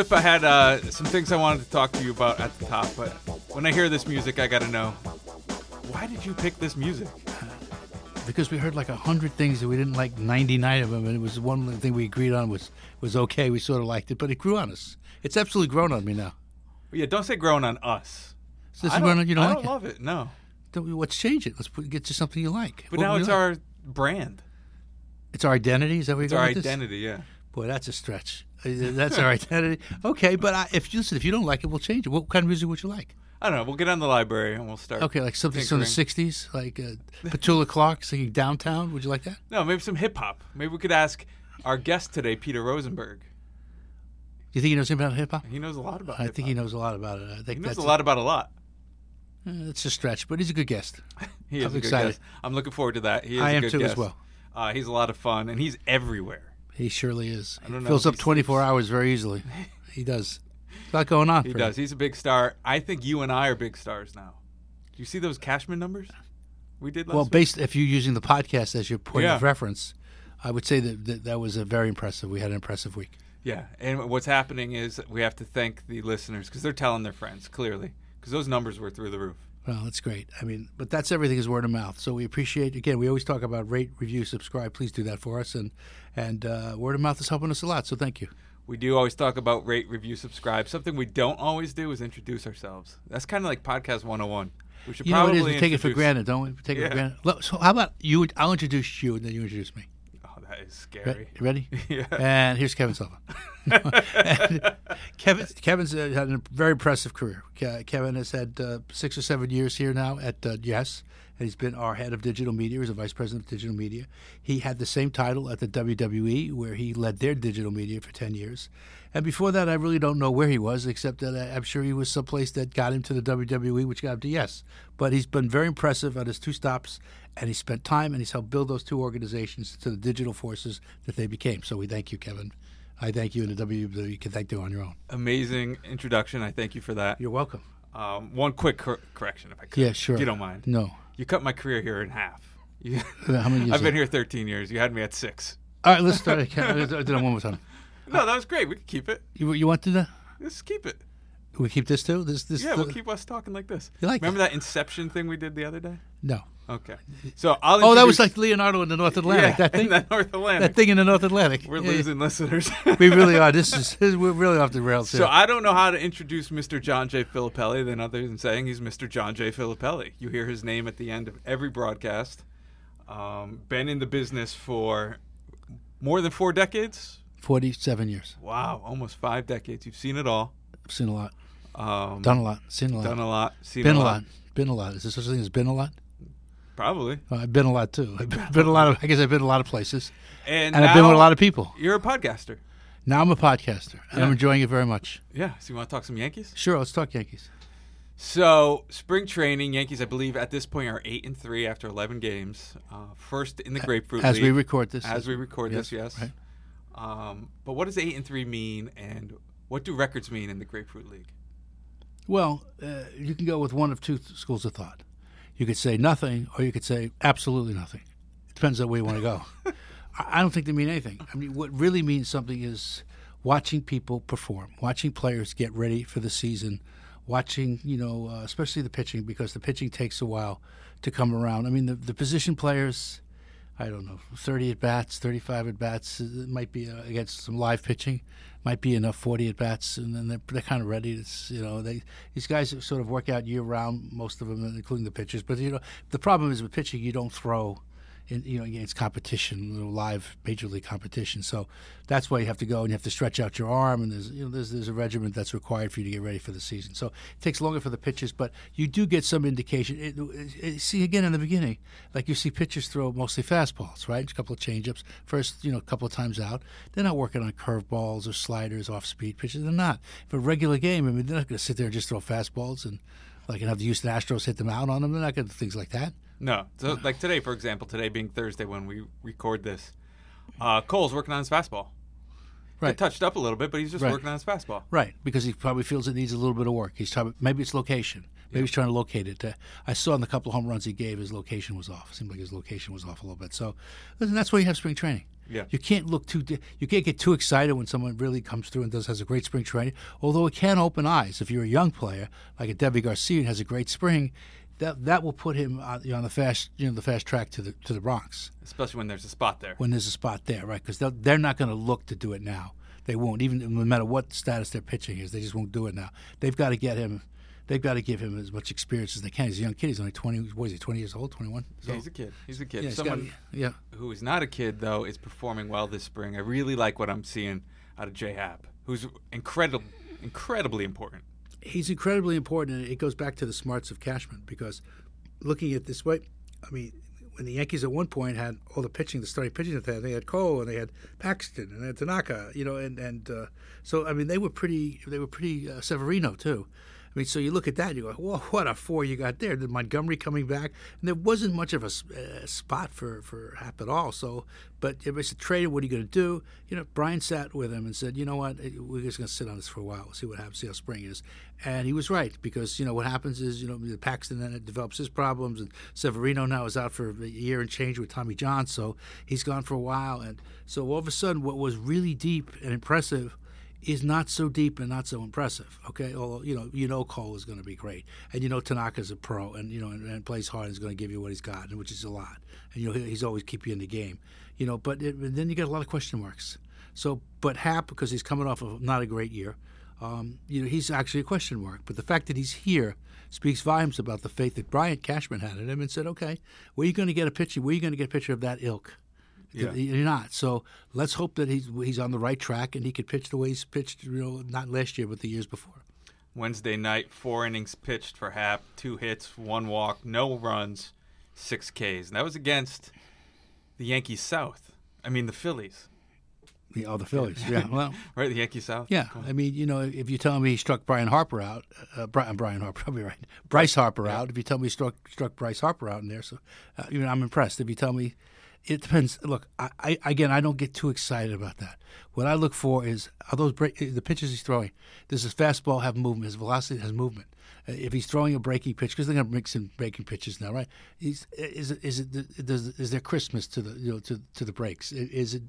Cliff, I had uh, some things I wanted to talk to you about at the top, but when I hear this music, I got to know why did you pick this music? because we heard like a hundred things that we didn't like 99 of them and it was one thing we agreed on was was okay we sort of liked it but it grew on us it's absolutely grown on me now Yeah, don't say grown on us. so this I is grown on you don't I like don't it love it. No, Don't let's change it let's put, get to something you like but What now it's like? our brand. it's our identity is that what you're It's going our with this? identity. Yeah. boy that's a stretch that's our identity okay but I, if you listen if you don't like it we'll change it what kind of music would you like I don't know. We'll get on the library and we'll start. okay like something from the 60s like uh, petula clark singing downtown would you like that No, maybe some hip hop. Maybe we could ask our guest today, Peter Rosenberg. do you think he knows anything about hip-hop He knows a lot about. It. I hip-hop. think he knows a lot about it. I think He knows a lot about a lot. Uh, it's a stretch, but he's a good guest. He is I'm a good excited. guest. I'm looking forward to that. He is I a am good too as guest. well. Uh, he's a lot of fun, and he's everywhere. He surely is. He don't know fills up 24 sleeps. hours very easily. He does. A lot going on. He does. him. He's a big star. I think you and I are big stars now. Do you see those Cashman numbers we did last Well, week? based if you're using the podcast as your point of reference, I would say that, that that was a very impressive. We had an impressive week. Yeah, and what's happening is we have to thank the listeners because they're telling their friends clearly because those numbers were through the roof. Well, that's great. I mean, but that's everything is word of mouth. So we appreciate again. We always talk about rate, review, subscribe. Please do that for us, and and uh, word of mouth is helping us a lot. So thank you. We do always talk about rate, review, subscribe. Something we don't always do is introduce ourselves. That's kind of like podcast 101. We should You know probably it is. We take it for granted, don't we? We take it for granted. So how about you? I'll introduce you, and then you introduce me. That is Re- scary. you ready? Yeah. And here's Kevin Sullivan. Kevin, Kevin's uh, had a very impressive career. Ke- Kevin has had uh, six or seven years here now at uh, Yes, and he's been our head of digital media. He's a vice president of digital media. He had the same title at the WWE, where he led their digital media for ten years. And before that, I really don't know where he was, except that I'm sure he was someplace that got him to the WWE, which got him to Yes. But he's been very impressive on his two stops, and he spent time and he's helped build those two organizations to the digital forces that they became. So we thank you, Kevin. I thank you, and the WWE you can thank you on your own. Amazing introduction. I thank you for that. You're welcome. Um, one quick cor- correction, if I could. Yeah, sure. If you don't mind. No. You cut my career here in half. You, How many years I've been here 13 years. You had me at six. All right, let's start. again. Let's it one more time. No, that was great. We can keep it. You, you want to do that? Let's keep it. We keep this too. This this. Yeah, the- we'll keep us talking like this. You like Remember that Inception thing we did the other day? No. Okay. So I'll. Oh, that was like Leonardo in the North Atlantic. yeah, that thing. in the North Atlantic. that thing in the North Atlantic. We're Yeah, losing listeners. We really are. This is this, we're really off the rails. So. I don't know how to introduce Mr. John J. Filippelli than other than saying he's Mr. John J. Filippelli. You hear his name at the end of every broadcast. Um, been in the business for more than four decades. Forty-seven years. Wow, almost five decades. You've seen it all. I've seen a lot. Um, Done a lot. Seen a lot. done a lot. Seen been a lot. Been a lot. Is there such a thing as been a lot? Probably. Well, I've been a lot too. I've been, a lot of. I guess I've been a lot of places, And, and I've been with a lot of people. You're a podcaster. Now I'm a podcaster, and I'm enjoying it very much. Yeah. So you want to talk some Yankees? Sure, let's talk Yankees. So spring training, Yankees, I believe at this point are eight and three after eleven games. Uh, first in the Grapefruit As League. we record this, as we record yes, this, yes. right. Um, but what does eight and three mean, and what do records mean in the Grapefruit League? Well, uh, you can go with one of two th- schools of thought. You could say nothing, or you could say absolutely nothing. It depends on where you want to go. I don't think they mean anything. I mean, what really means something is watching people perform, watching players get ready for the season, watching, you know, uh, especially the pitching, because the pitching takes a while to come around. I mean, the, the position players, I don't know, 30 at bats, 35 at bats, it might be uh, against some live pitching, might be enough 40 at bats, and then they're, they're kind of ready. It's, you know, they these guys sort of work out year round, most of them, including the pitchers. But, you know, the problem is with pitching, you don't throw in, you know, against competition, you know, live major league competition. So that's why you have to go and you have to stretch out your arm, and there's you know there's there's a regimen that's required for you to get ready for the season. So it takes longer for the pitchers, but you do get some indication. It, it, see again in the beginning, like you see pitchers throw mostly fastballs, right? A couple of changeups, first you know a couple of times out. They're not working on curveballs or sliders, off speed pitches. They're not. For a regular game, I mean, they're not going to sit there and just throw fastballs and like and have the Houston Astros hit them out on them. They're not going to do things like that. No. So like today, for example, today being Thursday when we record this, uh, Cole's working on his fastball. Right. It touched up a little bit, but he's just Right. working on his fastball. Right, because he probably feels it needs a little bit of work. He's probably, maybe it's location, Maybe he's trying to locate it. Uh, I saw in the couple of home runs he gave, his location was off. It seemed like his location was off a little bit. So, listen, that's why you have spring training. Yeah. You can't look too. You can't get too excited when someone really comes through and does has a great spring training. Although it can open eyes if you're a young player like a Deivi Garcia and has a great spring, that that will put him on, you know, on the fast you know the fast track to the to the Bronx especially when there's a spot there. when there's a spot there, right? Because they're, they're not going to look to do it now. They won't, even no matter what status their pitching is. They just won't do it now. They've got to get him. They've got to give him as much experience as they can. He's a young kid. He's only twenty. What is he? Twenty years old? Twenty one. Yeah, he's a kid. He's a kid. yeah, Someone gotta- yeah. who is not a kid though is performing well this spring. I really like what I'm seeing out of J.A. Happ, who's incredible, incredibly important. He's incredibly important, and it goes back to the smarts of Cashman because looking at this way, I mean, when the Yankees at one point had all the pitching, the starting pitching that they had, they had Cole and they had Paxton and they had Tanaka, you know, and and uh, so I mean they were pretty, they were pretty uh, Severino too. I mean, so you look at that, and you go, "Whoa, what a four you got there!" The Montgomery coming back, and there wasn't much of a uh, spot for for Happ at all. So, but if it's a trade, what are you going to do? You know, Brian sat with him and said, "You know what? Eh, We're just going to sit on this for a while, see what happens, see how spring is." And he was right because you know what happens is you know Paxton then develops his problems, and Severino now is out for a year and change with Tommy John, so he's gone for a while, and so all of a sudden, what was really deep and impressive is not so deep and not so impressive. Okay, although you know you know Cole is going to be great, and you know Tanaka's a pro, and you know and, and plays hard and is going to give you what he's got, which is a lot, and you know he's always keep you in the game, you know. But it, then you get a lot of question marks. So, but Happ because he's coming off of not a great year, um, you know he's actually a question mark. But the fact that he's here speaks volumes about the faith that Brian Cashman had in him, and said, okay, where are you going to get a pitcher? Where are you going to get a pitcher of that ilk? Yeah. You're not. So let's hope that he's he's on the right track and he could pitch the way he's pitched. You know, not last year, but the years before. Wednesday night, four innings pitched for Happ, two hits, one walk, no runs, six Ks, and that was against the Yankees South. I mean the Phillies, The, oh, the Phillies. Yeah. Well. right? The Yankees South. Yeah. I mean, you know, if you tell me he struck Brian Harper out, uh, Brian, Brian Harper, probably right. Bryce Harper out. If you tell me he struck struck Bryce Harper out in there, so uh, you know, I'm impressed. If you tell me, it depends. Look, I, I again, I don't get too excited about that. What I look for is are those break, the pitches he's throwing. Does his fastball have movement? His velocity has movement. Uh, if he's throwing a breaking pitch, because they're going to mix in breaking pitches now, right? He's, is it is it does, is there Christmas to the you know to to the breaks? Is it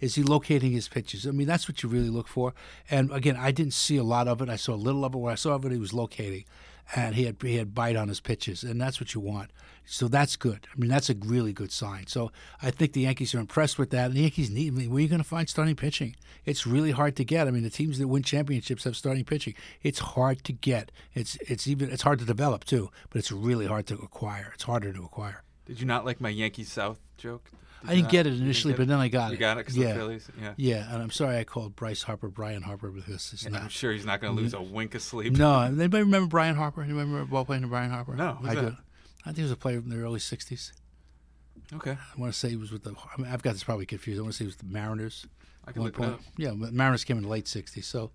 is he locating his pitches? I mean, that's what you really look for. And again, I didn't see a lot of it. I saw a little of it. What I saw of it, he was locating, and he had he had bite on his pitches, and that's what you want. So that's good. I mean, that's a really good sign. So I think the Yankees are impressed with that. And the Yankees need. I mean, where are you going to find starting pitching? It's really hard to get. I mean, the teams that win championships have starting pitching. It's hard to get. It's it's even it's hard to develop too, but it's really hard to acquire. It's harder to acquire. Did you not like my Yankee South joke? Did I didn't not? get it initially, get but then I got You it. You got it because yeah. the Phillies. Yeah. Yeah, and I'm sorry I called Bryce Harper Brian Harper because it's I'm sure he's not going to lose a wink of sleep. No, anybody remember Brian Harper? Anybody remember ball playing Brian Harper? No, I that? do. I think he was a player from the early '60s. Okay. I want to say he was with the. I mean, I've got this probably confused. I want to say he was with the Mariners. I can look it up. Yeah, but Mariners came in the late '60s, so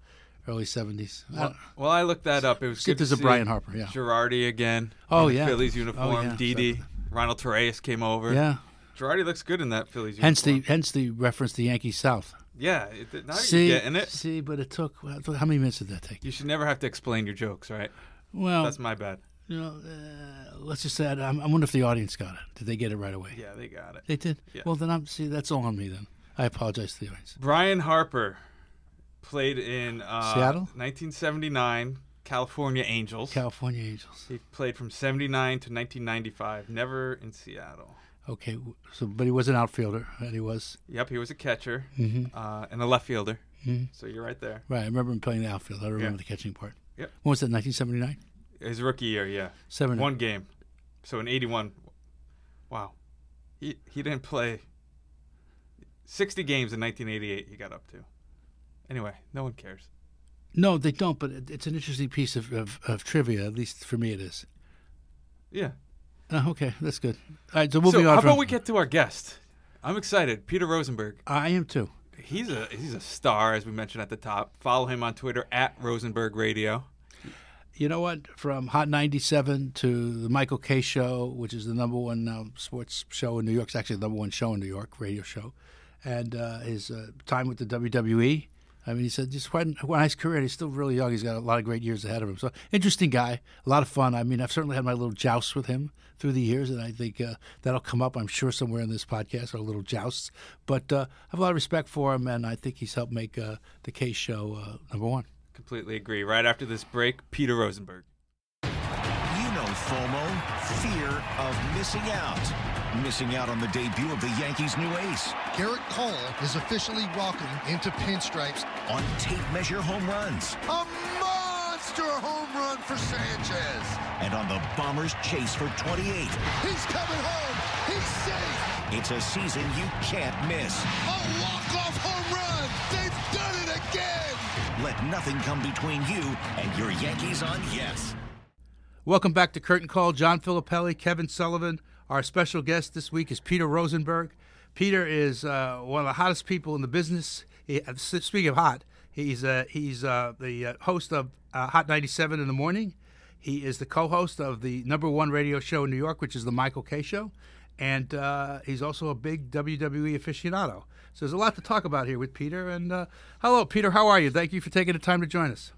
early '70s. Well, well, I looked that up. It was good to there's a Brian Harper, yeah. Girardi again. Oh, yeah. Phillies Oh, uniform. yeah. Didi. Ronald Torreyes came over. yeah. Girardi looks good in that Phillies Hence the hence the reference to Yankee South. Yeah. It, now see, you're getting it. see, but it took how many minutes did that take? You should never have to explain your jokes, right? Well, That's my bad. you know, uh, let's just say I, I wonder if the audience got it. Did they get it right away? Yeah, they got it. They did. Yeah. Well, then I'm see. That's all on me. Then I apologize to the audience. Brian Harper played in uh, Seattle? 1979 California Angels. California Angels. he played from 79 to 1995. Never in Seattle. Okay, so but he was an outfielder, and he was Yep, he was a catcher Mhm. uh, and a left fielder. Mhm. So you're right there. right. I remember him playing the outfield. I don't remember Yeah. the catching part. Yep. When was that? 1979. His rookie year, yeah. Seven. One game. So in 81. Wow. He he didn't play 60 games in 1988 he got up to. Anyway, no one cares. No, they don't. But it's an interesting piece of, of, of trivia. At least for me, it is. Yeah. Uh, okay, that's good. All right, so moving so on. how from, about we get to our guest? I'm excited. Peter Rosenberg. I am too. He's a he's a star, as we mentioned at the top. Follow him on Twitter at Rosenberg Radio. You know what? From Hot 97 to the Michael Kay Show, which is the number one uh, sports show in New York. It's actually the number one show in New York, radio show. And uh, his uh, time with the WWE, I mean, he said just quite a nice career. He's still really young. He's got a lot of great years ahead of him. So interesting guy, a lot of fun. I mean, I've certainly had my little jousts with him through the years, and I think uh, that'll come up, I'm sure, somewhere in this podcast, our little jousts. But uh, I have a lot of respect for him, and I think he's helped make uh, the Case show uh, number one. Completely agree. Right after this break, Peter Rosenberg. You know FOMO, fear of missing out missing out on the debut of the Yankees' new ace. Gerrit Cole is officially welcomed into pinstripes. On tape measure home runs. A monster home run for Sanchez. And on the Bombers' chase for 28. He's coming home. He's safe. It's a season you can't miss. A walk-off home run. They've done it again. Let nothing come between you and your Yankees on Yes. Welcome back to Curtain Call. John Filippelli, Kevin Sullivan. Our special guest this week is Peter Rosenberg. Peter is uh, one of the hottest people in the business. He, uh, speaking of hot, he's uh, he's uh, the uh, host of uh, Hot 97 in the morning. He is the co-host of the number one radio show in New York, which is the Michael Kay Show, and he's also a big WWE aficionado. So there's a lot to talk about here with Peter. And hello, Peter. How are you? Thank you for taking the time to join us.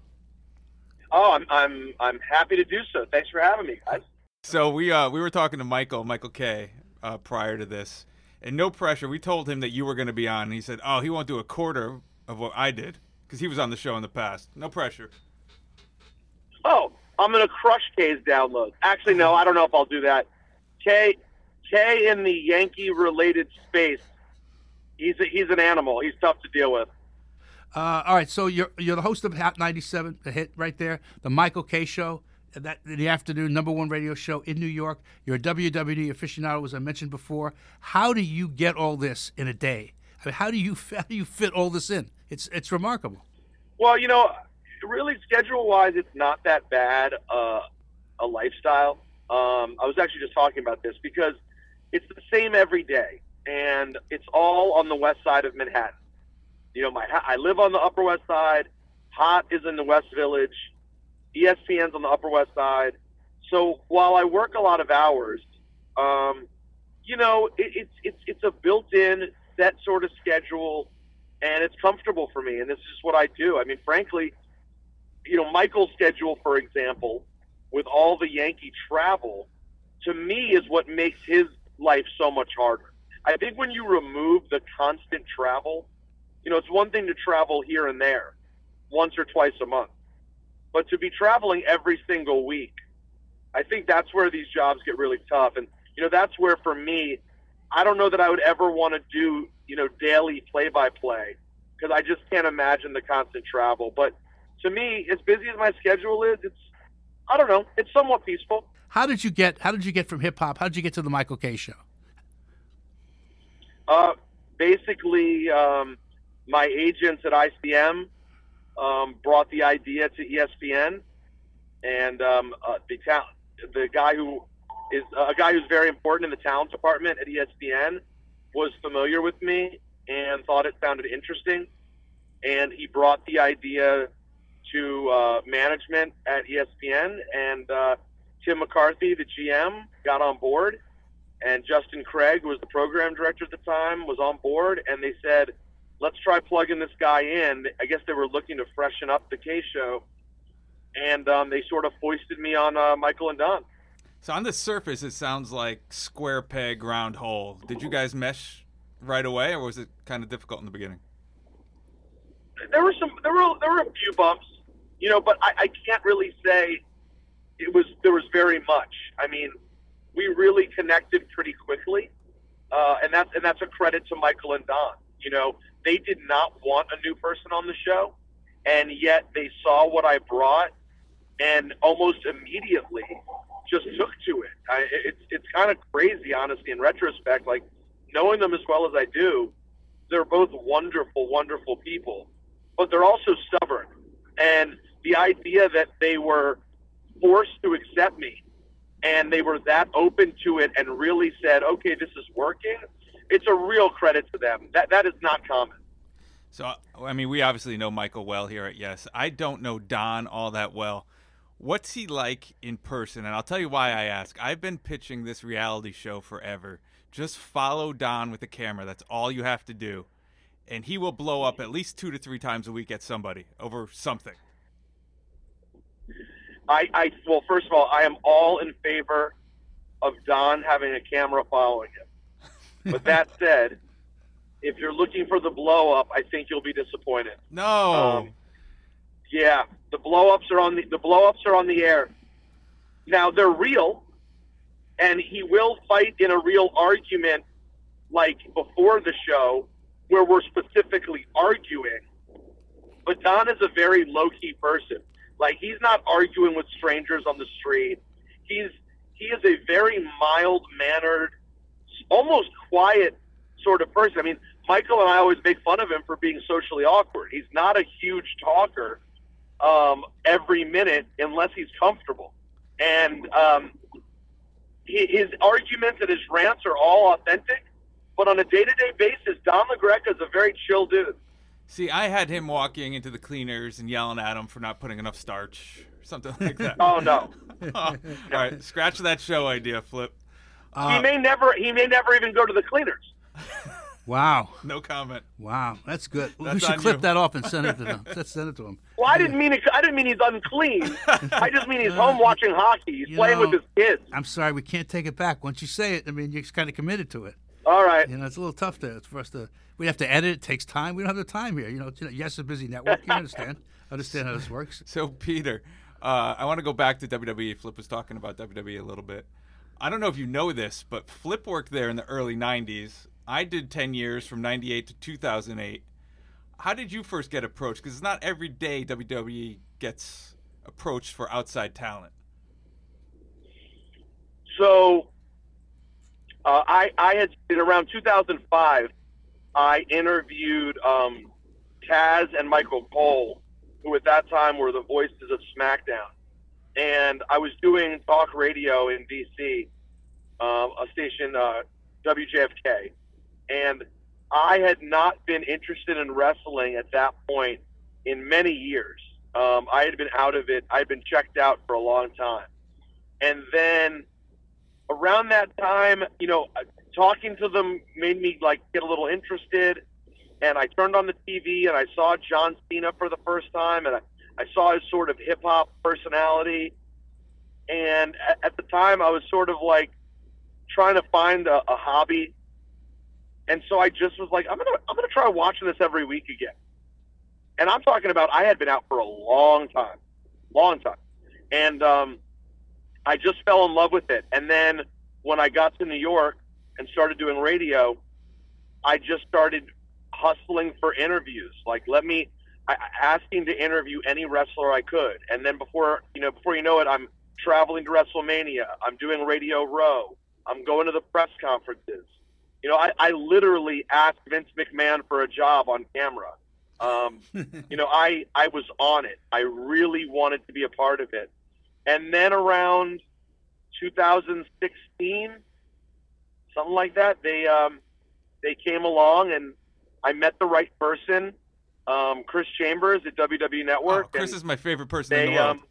Oh, I'm I'm I'm happy to do so. Thanks for having me, guys. So we uh we were talking to Michael, Michael Kay, uh, prior to this, and no pressure. We told him that you were going to be on, and he said, "Oh, he won't do a quarter of what I did because he was on the show in the past. No pressure." Oh, I'm going to crush Kay's download. Actually, no, I don't know if I'll do that. K Kay in the Yankee related space, he's a, he's an animal. He's tough to deal with. Uh, all right, so you're you're the host of Hot 97, the hit right there, the Michael Kay Show that the afternoon, number one radio show in New York. You're a WWE aficionado, as I mentioned before. How do you get all this in a day? I mean, how do you how do you fit all this in? It's it's remarkable. Well, you know, really schedule wise, it's not that bad uh, a lifestyle. Um, I was actually just talking about this because it's the same every day, and it's all on the west side of Manhattan. You know, my I live on the Upper West Side. Hot is in the West Village ESPN's on the Upper West Side. So while I work a lot of hours, um, you know, it, it's it's it's a built-in set sort of schedule, and it's comfortable for me. And this is what I do. I mean, frankly, you know, Michael's schedule, for example, with all the Yankee travel, to me is what makes his life so much harder. I think when you remove the constant travel, you know, it's one thing to travel here and there, once or twice a month. But to be traveling every single week, I think that's where these jobs get really tough. And, you know, that's where for me, I don't know that I would ever want to do, you know, daily play by play because I just can't imagine the constant travel. But to me, as busy as my schedule is, it's, I don't know, it's somewhat peaceful. How did you get, how did you get from hip hop? How did you get to the Michael Kay show? Uh, basically, um, my agents at ICM um, brought the idea to ESPN, and um, uh, the the guy who is uh, a guy who's very important in the talent department at ESPN was familiar with me and thought it sounded interesting, and he brought the idea to uh, management at ESPN, and uh, Tim McCarthy, the GM, got on board, and Justin Craig, who was the program director at the time, was on board, and they said let's try plugging this guy in. I guess they were looking to freshen up the K show, and um, they sort of foisted me on uh, Michael and Don. So on the surface, it sounds like square peg, round hole. Did you guys mesh right away, or was it kind of difficult in the beginning? There were some. There were there were a few bumps, you know, but I, I can't really say it was. There was very much. I mean, we really connected pretty quickly, uh, and that's and that's a credit to Michael and Don. You know, they did not want a new person on the show, and yet they saw what I brought and almost immediately just took to it. I, it's it's kind of crazy, honestly, in retrospect. Like knowing them as well as I do, they're both wonderful, wonderful people, but they're also stubborn. And the idea that they were forced to accept me and they were that open to it and really said, okay, this is working it's a real credit to them. That that is not common. So I mean, we obviously know Michael well here at Yes. I don't know Don all that well. What's he like in person? And I'll tell you why I ask. I've been pitching this reality show forever. Just follow Don with the camera. That's all you have to do. and he will blow up at least two to three times a week at somebody over something. I, I well, first of all, I am all in favor of Don having a camera following him. But that said, if you're looking for the blow up, I think you'll be disappointed. No. Um, yeah, the blow ups are on the the blow ups are on the air. Now they're real, and he will fight in a real argument, like before the show, where we're specifically arguing. But Don is a very low key person. Like he's not arguing with strangers on the street. He's he is a very mild mannered, almost quiet sort of person. I mean, Michael and I always make fun of him for being socially awkward. He's not a huge talker um, every minute unless he's comfortable. And um, hi- his arguments and his rants are all authentic. But on a day to day basis, Don LaGreca is a very chill dude. See, I had him walking into the cleaners and yelling at him for not putting enough starch, or something like that. Oh no, All right, scratch that show idea, Flip. He may never he may never even go to the cleaners. Wow, No comment. wow, that's good. we should clip you. that off and send it to them. Let's send it to him. Well, I didn't mean it, I didn't mean he's unclean. I just mean he's home watching hockey. He's You playing with his kids. I'm sorry, we can't take it back. Once you say it, I mean, you're kind of committed to it. All right. You know, it's a little tough to for us to. We have to edit. It takes time. We don't have the time here. You know, you know, yes, a busy network. You understand? understand how this works. So, Peter, uh, I want to go back to WWE. Flip was talking about WWE a little bit. I don't know if you know this, but Flip worked there in the early 90s. I did 10 years from 98 to 2008. How did you first get approached? Because it's not every day WWE gets approached for outside talent. So uh, I I had in around 2005. I interviewed um, Taz and Michael Cole, who at that time were the voices of SmackDown, and I was doing talk radio in DC, um, a station uh, WJFK, and I had not been interested in wrestling at that point in many years. Um, I had been out of it. I had been checked out for a long time, and then around that time, you know, talking to them made me like get a little interested. And I turned on the TV and I saw John Cena for the first time, and I, I saw his sort of hip hop personality. And at, the time, I was sort of like trying to find a, a hobby, and so I just was like, I'm gonna I'm gonna try watching this every week again. And I'm talking about I had been out for a long time, long time, and um, I just fell in love with it. And then when I got to New York and started doing radio, I just started hustling for interviews. Like, let me I, asking to interview any wrestler I could. And then before you know, before you know it, I'm traveling to WrestleMania. I'm doing Radio Row. I'm going to the press conferences. You know, I, I literally asked Vince McMahon for a job on camera. Um, you know, I I was on it. I really wanted to be a part of it. And then around 2016, something like that, they um, they came along and I met the right person, um, Chris Chambers at WWE Network. Oh, Chris and is my favorite person in the world. um,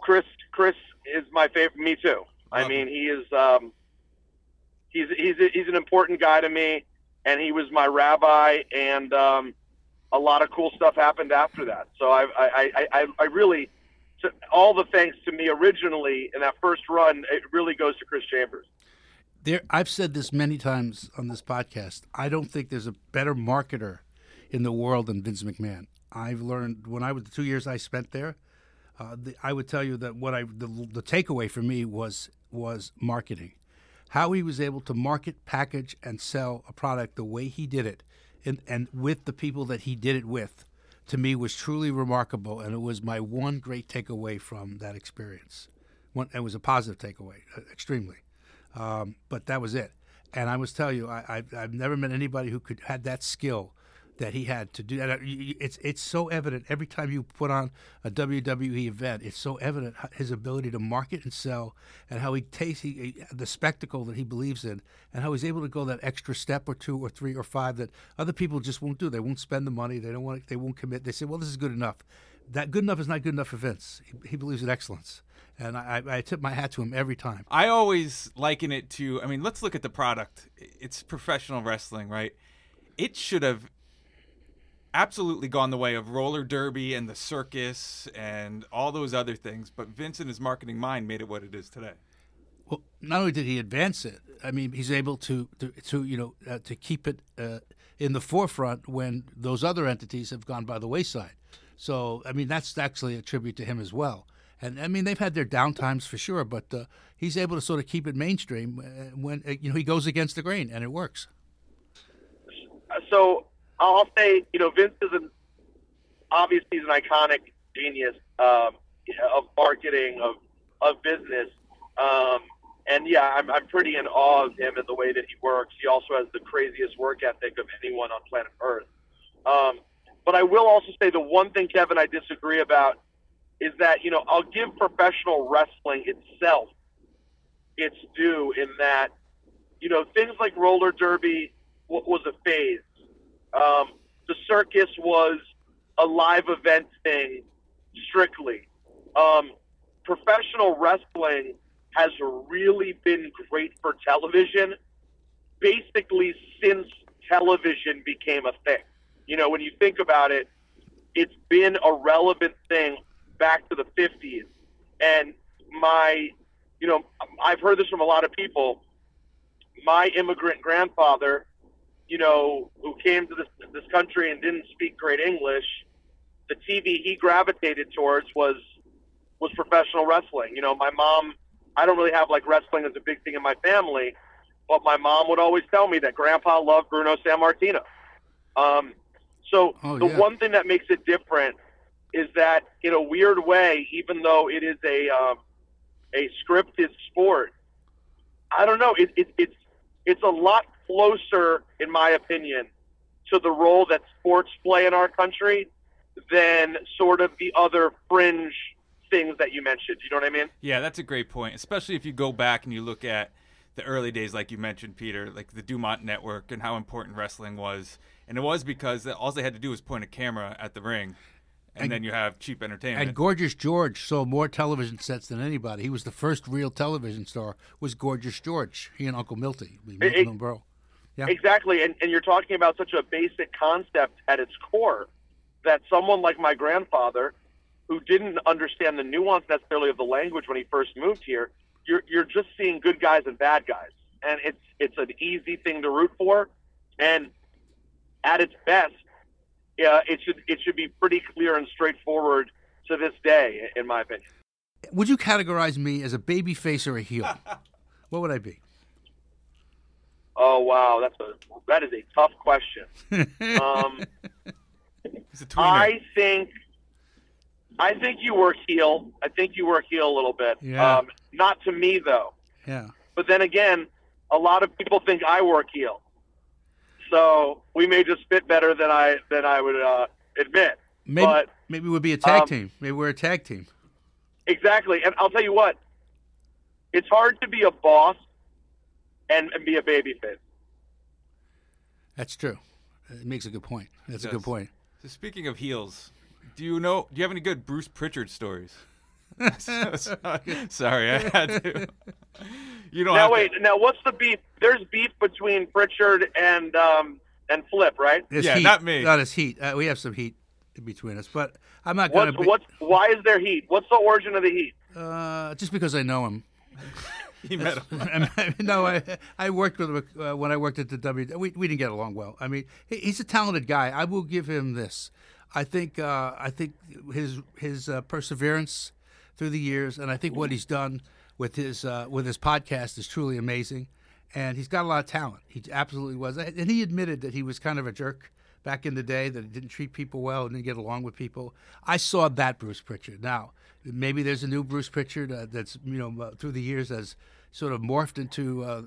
Chris Chris is my favorite. Me too. I Love mean, he is um, he's he's he's an important guy to me, and he was my rabbi, and um, a lot of cool stuff happened after that. So I I I, I, I really. So all the thanks to me originally in that first run, it really goes to Chris Chambers. There, I've said this many times on this podcast. I don't think there's a better marketer in the world than Vince McMahon. I've learned when I was the two years I spent there. Uh, the, I would tell you that what I the, the takeaway for me was was marketing, how he was able to market, package, and sell a product the way he did it, and and with the people that he did it with, to me was truly remarkable, and it was my one great takeaway from that experience. One, it was a positive takeaway, uh, extremely. Um, but that was it. And I must tell you, I, I've, I've never met anybody who could had that skill that he had to do that. Uh, you- It's it's so evident every time you put on a WWE event. It's so evident his ability to market and sell, and how he takes he, the spectacle that he believes in, and how he's able to go that extra step or two or three or five that other people just won't do. They won't spend the money. They don't want. They won't commit. They say, "Well, this is good enough." That good enough is not good enough for Vince. He, he believes in excellence, and I, I tip my hat to him every time. I always liken it to. I mean, let's look at the product. It's professional wrestling, right? it should have absolutely gone the way of roller derby and the circus and all those other things. But Vince and his marketing mind made it what it is today. Well, not only did he advance it, I mean, he's able to to, to you know uh, to keep it uh, in the forefront when those other entities have gone by the wayside. So, I mean, that's actually a tribute to him as well. And I mean, they've had their downtimes for sure, but uh, he's able to sort of keep it mainstream uh, when uh, you know he goes against the grain, and it works. So I'll say, you know, Vince is an obviously he's an iconic genius um, of marketing of of business. Um, and yeah, I'm, I'm pretty in awe of him and the way that he works. He also has the craziest work ethic of anyone on planet Earth. Um, but I will also say the one thing, Kevin, I disagree about is that, you know, I'll give professional wrestling itself its due in that, you know, things like roller derby was a phase. Um, the circus was a live event thing strictly. Um, professional wrestling has really been great for television basically since television became a thing. You know, when you think about it, it's been a relevant thing back to the 50s. And my, you know, I've heard this from a lot of people. My immigrant grandfather, you know, who came to this, this country and didn't speak great English, the TV he gravitated towards was was professional wrestling. You know, my mom I don't really have like wrestling as a big thing in my family, but my mom would always tell me that Grandpa loved Bruno Sammartino. Um, so Oh, the yeah. one thing that makes it different is that in a weird way, even though it is a um, a scripted sport, I don't know. It, it, it's it's a lot closer, in my opinion, to the role that sports play in our country than sort of the other fringe things that you mentioned. You know what I mean? Yeah, that's a great point, especially if you go back and you look at the early days, like you mentioned, Peter, like the Dumont Network and how important wrestling was. And it was because all they had to do was point a camera at the ring, and, And- then you have cheap entertainment. And Gorgeous George sold more television sets than anybody. He was the first real television star. Was Gorgeous George? He and Uncle Milty, Milton it- and Berle. Yeah. Exactly, and, and you're talking about such a basic concept at its core that someone like my grandfather, who didn't understand the nuance necessarily of the language when he first moved here, you're you're just seeing good guys and bad guys, and it's it's an easy thing to root for, and at its best, yeah, it should it should be pretty clear and straightforward to this day, in my opinion. Would you categorize me as a baby face or a heel? what would I be? Oh wow, that's a that is a tough question. Um, a. I think I think you were heel. I think you were heel a little bit. Yeah. Um, not to me though. Yeah. But then again, a lot of people think I work heel. So we may just fit better than I than I would uh, admit. Maybe But maybe we'll be a tag um, team. Maybe we're a tag team. exactly, and I'll tell you what, it's hard to be a boss and, and be a babyface. That's true. It makes a good point. That's a good point. So speaking of heels, do you know? Do you have any good Bruce Pritchard stories? Sorry, I had to. You don't Now have to- wait, now what's the beef? There's beef between Pritchard and um, and Flip, right? There's Yeah, heat. not me. Not as heat. Uh, we have some heat between us, but I'm not going What's to. Be, what's why is there heat? What's the origin of the heat? uh, just because I know him. He met him. no, I I worked with him uh, when I worked at the W. We, we didn't get along well. I mean, he, he's a talented guy. I will give him this. I think uh, I think his his uh, perseverance through the years, and I think what he's done with his uh, with his podcast is truly amazing. And he's got a lot of talent. He absolutely was, and he admitted that he was kind of a jerk back in the day that he didn't treat people well and didn't get along with people. I saw that Bruce Pritchard. Now, maybe there's a new Bruce Pritchard uh, that's you know uh, through the years has sort of morphed into uh,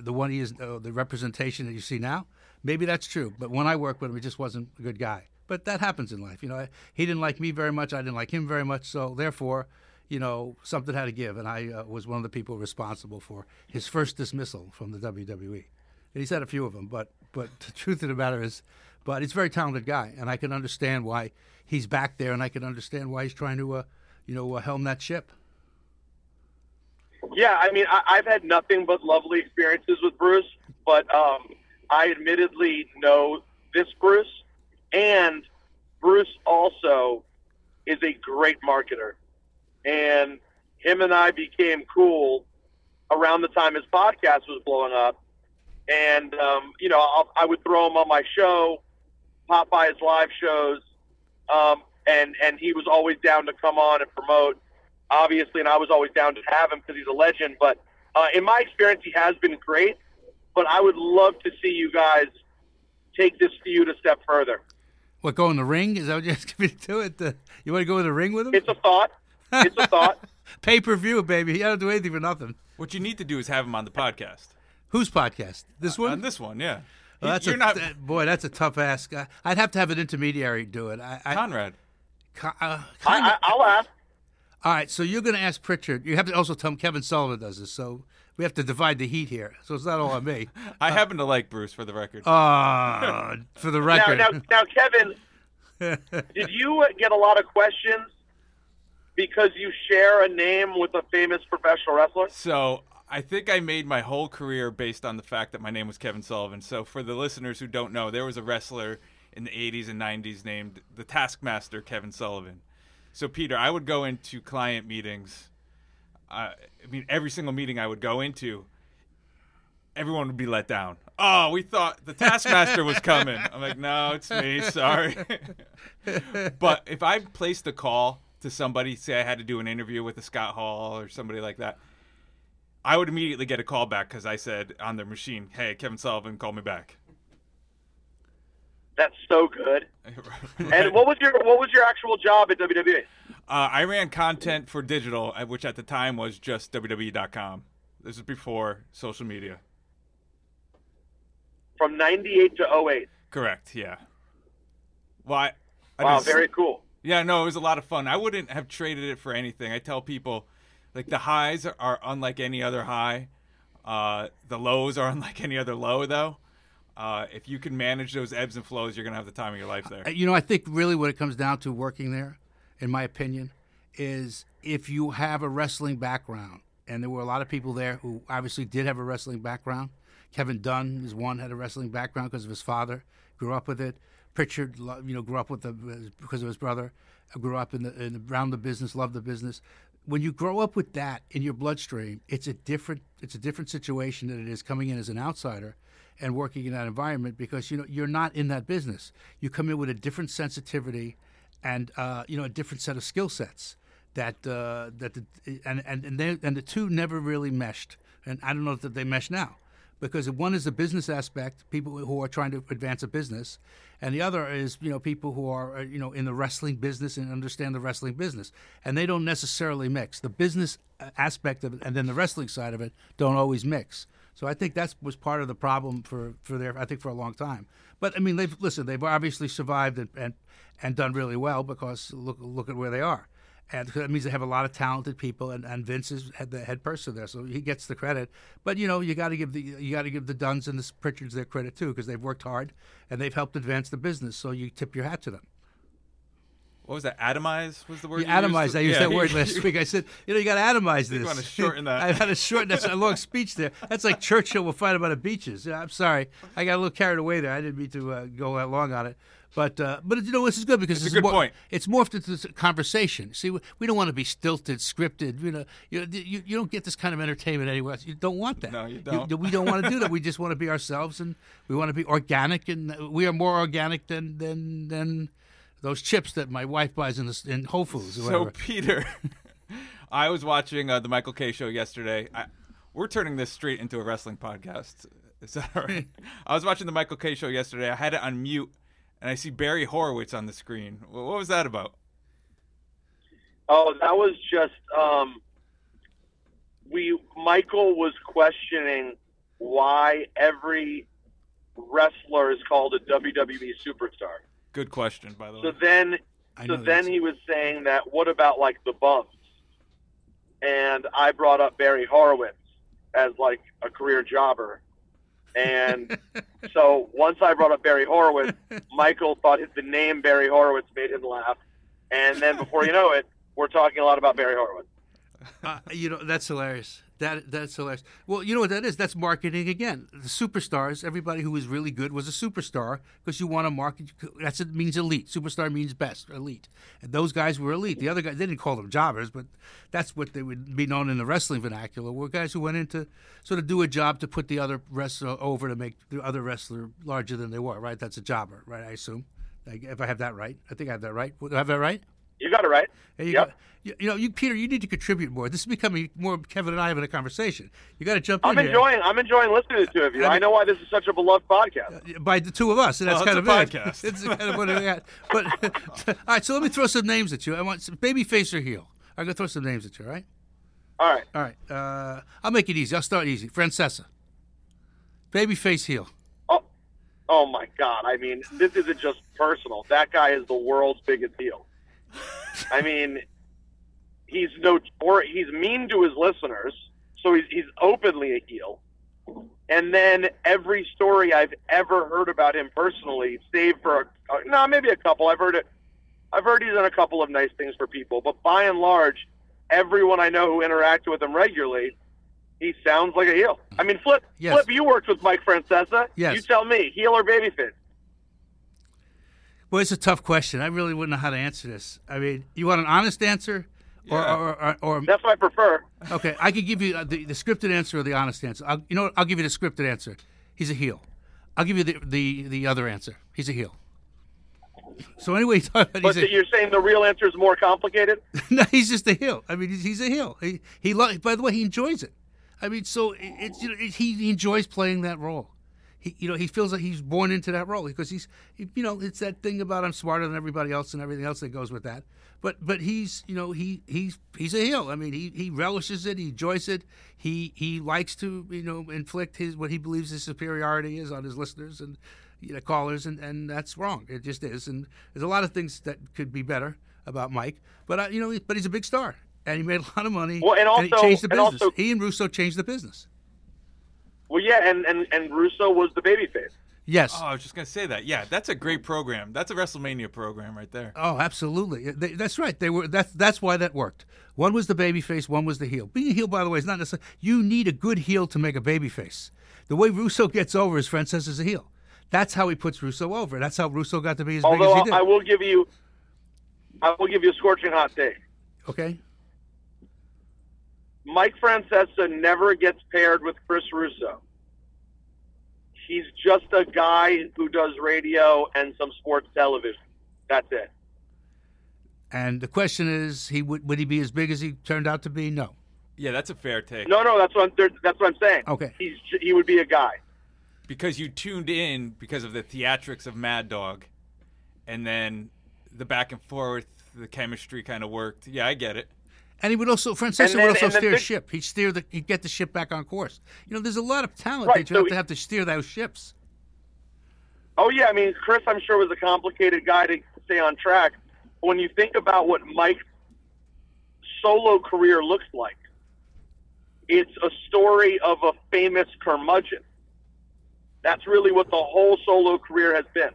the one he is, uh, the representation that you see now. Maybe that's true. But when I worked with him, he just wasn't a good guy. But that happens in life. You know, he didn't like me very much. I didn't like him very much. So therefore, you know, something had to give, and I uh, was one of the people responsible for his first dismissal from the WWE. And he's had a few of them, but but the truth of the matter is, but he's a very talented guy, and I can understand why he's back there, and I can understand why he's trying to, uh, you know, uh, helm that ship. Yeah, I mean, I, I've had nothing but lovely experiences with Bruce, but um, I admittedly know this Bruce, and Bruce also is a great marketer. And him and I became cool around the time his podcast was blowing up. And, um, you know, I'll, I would throw him on my show, pop by his live shows, um, and, and he was always down to come on and promote, obviously, and I was always down to have him because he's a legend. But uh, in my experience, he has been great. But I would love to see you guys take this feud a step further. What, go in the ring? Is that what you're asking me to do? It? Uh, you want to go in the ring with him? It's a thought. It's a thought. Pay per view, baby. You don't do anything for nothing. What you need to do is have him on the podcast. Whose podcast? This one? On this one, yeah. Well, that's You're a, not that- boy. That's a tough ask. I- I'd have to have an intermediary do it. I, I, Conrad. Con- uh, I, Con- I, I'll ask. all right, so you're going to ask Pritchard. You have to also tell him Kevin Sullivan does this. So we have to divide the heat here. So it's not all on me. I happen to like Bruce for the record. Uh, for the Now, record, now, now, Kevin, did you get a lot of questions because you share a name with a famous professional wrestler? So I think I made my whole career based on the fact that my name was Kevin Sullivan. So for the listeners who don't know, there was a wrestler in the 80s and 90s named the Taskmaster Kevin Sullivan. So Peter, I would go into client meetings. Uh, I mean, every single meeting I would go into, everyone would be let down. Oh, we thought the Taskmaster was coming. I'm like, no, it's me. Sorry. but if I placed a call to somebody, say I had to do an interview with a Scott Hall or somebody like that, I would immediately get a call back because I said on their machine, "Hey, Kevin Sullivan, call me back." That's so good. And what was your what was your actual job at WWE? Uh, I ran content for digital, uh, which at the time was just WWE.com. This is before social media. From '98 to 08. Correct. Yeah. Well, I, I Wow, just- very cool. Yeah, no, it was a lot of fun. I wouldn't have traded it for anything. I tell people, like the highs are unlike any other high. Uh, the lows are unlike any other low, though. Uh, if you can manage those ebbs and flows, you're gonna have the time of your life there. You know, I think really what it comes down to working there, in my opinion, is if you have a wrestling background, and there were a lot of people there who obviously did have a wrestling background. Kevin Dunn is one had a wrestling background because of his father, grew up with it. Pritchard, you know, grew up with the because of his brother, uh, grew up in the, in the around the business, loved the business. When you grow up with that in your bloodstream, it's a different it's a different situation than it is coming in as an outsider and working in that environment because you know you're not in that business. You come in with a different sensitivity and uh, you know a different set of skill sets that uh, that the, and and and, they, and the two never really meshed. And I don't know if they mesh now because one is the business aspect, people who are trying to advance a business, and the other is you know people who are uh, you know in the wrestling business and understand the wrestling business, and they don't necessarily mix. The business uh, aspect of it and then the wrestling side of it don't always mix. So I think that was part of the problem for for their I think for a long time. But I mean, they've listen, they've obviously survived and and, and done really well because look look at where they are. And that means they have a lot of talented people, and, and Vince is the head person there, so he gets the credit. But you know, you got to give the you got to give the Dunns and the Pritchards their credit too, because they've worked hard and they've helped advance the business. So you tip your hat to them. What was that? Atomize was the word. You you atomize. used? I used Yeah, that word last week. I said, you know, you got to atomize this. You wanna shorten that. I had to shorten. That's a long speech there. That's like Churchill will fight about the beaches. Yeah, I'm sorry, I got a little carried away there. I didn't mean to uh, go that long on it. But uh, but you know this is good because It's a good more, point. It's morphed into this conversation. See, we, we don't want to be stilted, scripted. You know, you, you you don't get this kind of entertainment anywhere else. You don't want that. No, you don't. we don't want to do that. We just want to be ourselves, and we want to be organic, and we are more organic than than than those chips that my wife buys in the, in Whole Foods. Or So whatever. Peter, I was watching uh, the Michael Kay show yesterday. I, we're turning this straight into a wrestling podcast. Is that all right? I was watching the Michael Kay show yesterday. I had it on mute, and I see Barry Horowitz on the screen. What was that about? Oh, that was just um, we. Michael was questioning why every wrestler is called a WWE superstar. Good question, by the way. So then, I so then he was saying that what about like the bumps? And I brought up Barry Horowitz as like a career jobber. And so once I brought up Barry Horowitz, Michael thought the name Barry Horowitz made him laugh. And then before you know it, we're talking a lot about Barry Horowitz. Uh, you know that's hilarious. That that's hilarious. Well, you know what that is? That's marketing again. The superstars, everybody who was really good was a superstar because you want to market. That's it means elite. Superstar means best, elite. And those guys were elite. The other guys they didn't call them jobbers, but that's what they would be known in the wrestling vernacular. Were guys who went in to sort of do a job to put the other wrestler over to make the other wrestler larger than they were. Right? That's a jobber, right? I assume. If I have that right, I think I have that right. Have that right? You got it right. There you Yep. go. You, you know, you Peter, you need to contribute more. This is becoming more Kevin and I having a conversation. You got to jump I'm in here. enjoying. I'm enjoying listening to the two of you. I I, know why this is such a beloved podcast. by the two of us, and that's Well, kind it's of a it. podcast. It's kind of what we got. But all right, so let me throw some names at you. I want some baby face or heel. I'm gonna throw some names at you. All right. All right. All right. Uh, I'll make it easy. I'll start easy. Francesa. Baby face heel. Oh, oh my God! I mean, this isn't just personal. That guy is the world's biggest heel. I mean, he's no, or he's mean to his listeners, so he's he's openly a heel. And then every story I've ever heard about him personally, save for a, no, maybe a couple. I've heard it. I've heard he's done a couple of nice things for people, but by and large, everyone I know who interacted with him regularly, he sounds like a heel. I mean, Flip, Yes. Flip, you worked with Mike Francesa. Yes. You tell me, heel or babyface? Well, it's a tough question. I really wouldn't know how to answer this. I mean, you want an honest answer, or Yeah. or, or, or That's what I prefer. Okay, I could give you uh, the, the scripted answer or the honest answer. I'll, you know what? I'll give you the scripted answer. He's a heel. I'll give you the the, the other answer. He's a heel. So anyway, but a, you're saying the real answer is more complicated? no, he's just a heel. I mean, he's, he's a heel. He he. Lo- by the way, he enjoys it. I mean, so it's you know he, he enjoys playing that role. He you know he feels like he's born into that role because he's you know it's that thing about I'm smarter than everybody else and everything else that goes with that. But but he's you know he he's he's a heel. I mean he, he relishes it. He enjoys it. He he likes to you know inflict his what he believes his superiority is on his listeners and you know callers and and that's wrong. It just is. And there's a lot of things that could be better about Mike. But uh, you know but he's a big star and he made a lot of money. Well, and he also- changed the and business. also- he and Russo changed the business. Well, yeah, and, and, and Russo was the babyface. Yes. Oh, I was just gonna say that. Yeah, that's a great program. That's a WrestleMania program right there. Oh, absolutely. They, that's right. They were. That's that's why that worked. One was the baby face. One was the heel. Being a heel, by the way, is not necessarily. You need a good heel to make a baby face. The way Russo gets over his Francesa is a heel. That's how he puts Russo over. That's how Russo got to be as big Although as he did. I will give you, I will give you a scorching hot take. okay. Mike Francesa never gets paired with Chris Russo. He's just a guy who does radio and some sports television. That's it. And the question is, he would would he be as big as he turned out to be? No. Yeah, that's a fair take. No, no, that's what I'm, that's what I'm saying. Okay. He's he would be a guy. because you tuned in because of the theatrics of Mad Dog, and then the back and forth, the chemistry kind of worked. Yeah, I get it. And he would also, Francesa And would also steer the- ship. He'd steer the, he'd get the ship back on course. You know, there's a lot of talent Right, that you so have he- to have to steer those ships. Oh yeah, I mean Chris, I'm sure was a complicated guy to stay on track. When you think about what Mike's solo career looks like, it's a story of a famous curmudgeon. That's really what the whole solo career has been.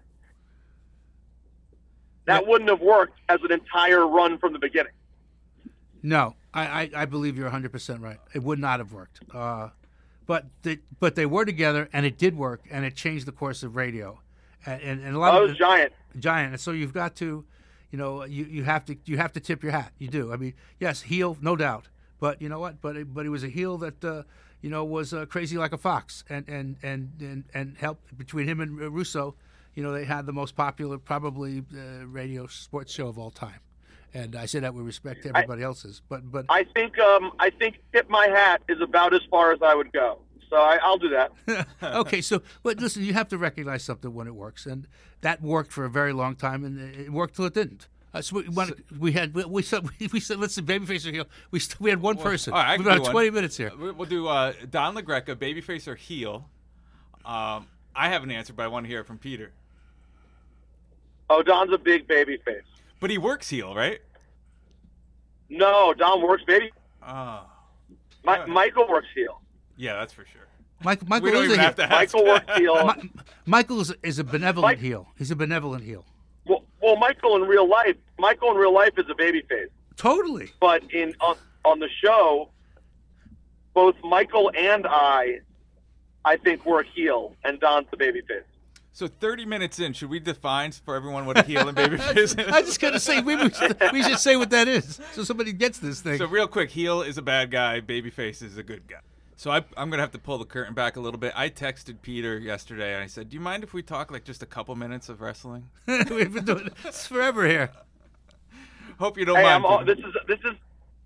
That wouldn't have worked as an entire run from the beginning. No, I, I, I believe you're 100 percent right. It would not have worked. Uh, but they, but they were together, and it did work, and it changed the course of radio, and and, and a lot That of was giant. giant. And so you've got to, you know, you, you have to you have to tip your hat. You do. I mean, yes, heel, no doubt. But you know what? But but he was a heel that uh, you know was uh, crazy like a fox, and and and and and helped between him and Russo. You know, they had the most popular, probably uh, radio sports show of all time. And I say that with respect to everybody else's, but but I think um, I think tip my hat is about as far as I would go. So I, I'll do that. okay, so but listen, you have to recognize something when it works, and that worked for a very long time, and it worked till it didn't. Uh, so we, when, we had we, we said we said let's see, babyface or heel. We st- we had one person. all right, We've got do twenty minutes here. We- We'll do uh, Don LaGreca, babyface or heel. Um, I have an answer, but I want to hear it from Peter. Oh, Don's a big baby face. But he works heel, right? No, Don works baby. Oh, Mi- Alright. Michael works heel. yeah, that's for sure. Mike, Michael is a heel. have to ask. Michael works heel. Mi- Michael is, is a benevolent Mike- heel. He's a benevolent heel. Well, well, Michael in real life, Michael in real life is a baby face, Totally. but in on, on the show, both Michael and I, I think we're a heel, and Don's the babyface. So 30 minutes in, should we define for everyone what a heel and babyface is? I just gotta say we, we, should, we should say what that is, so somebody gets this thing. So real quick, heel is a bad guy, babyface is a good guy. So I, I'm gonna have to pull the curtain back a little bit. I texted Peter yesterday and I said, "Do you mind if we talk like just a couple minutes of wrestling?" We've been doing this forever here. Hope you don't Hey, mind. All, this is this is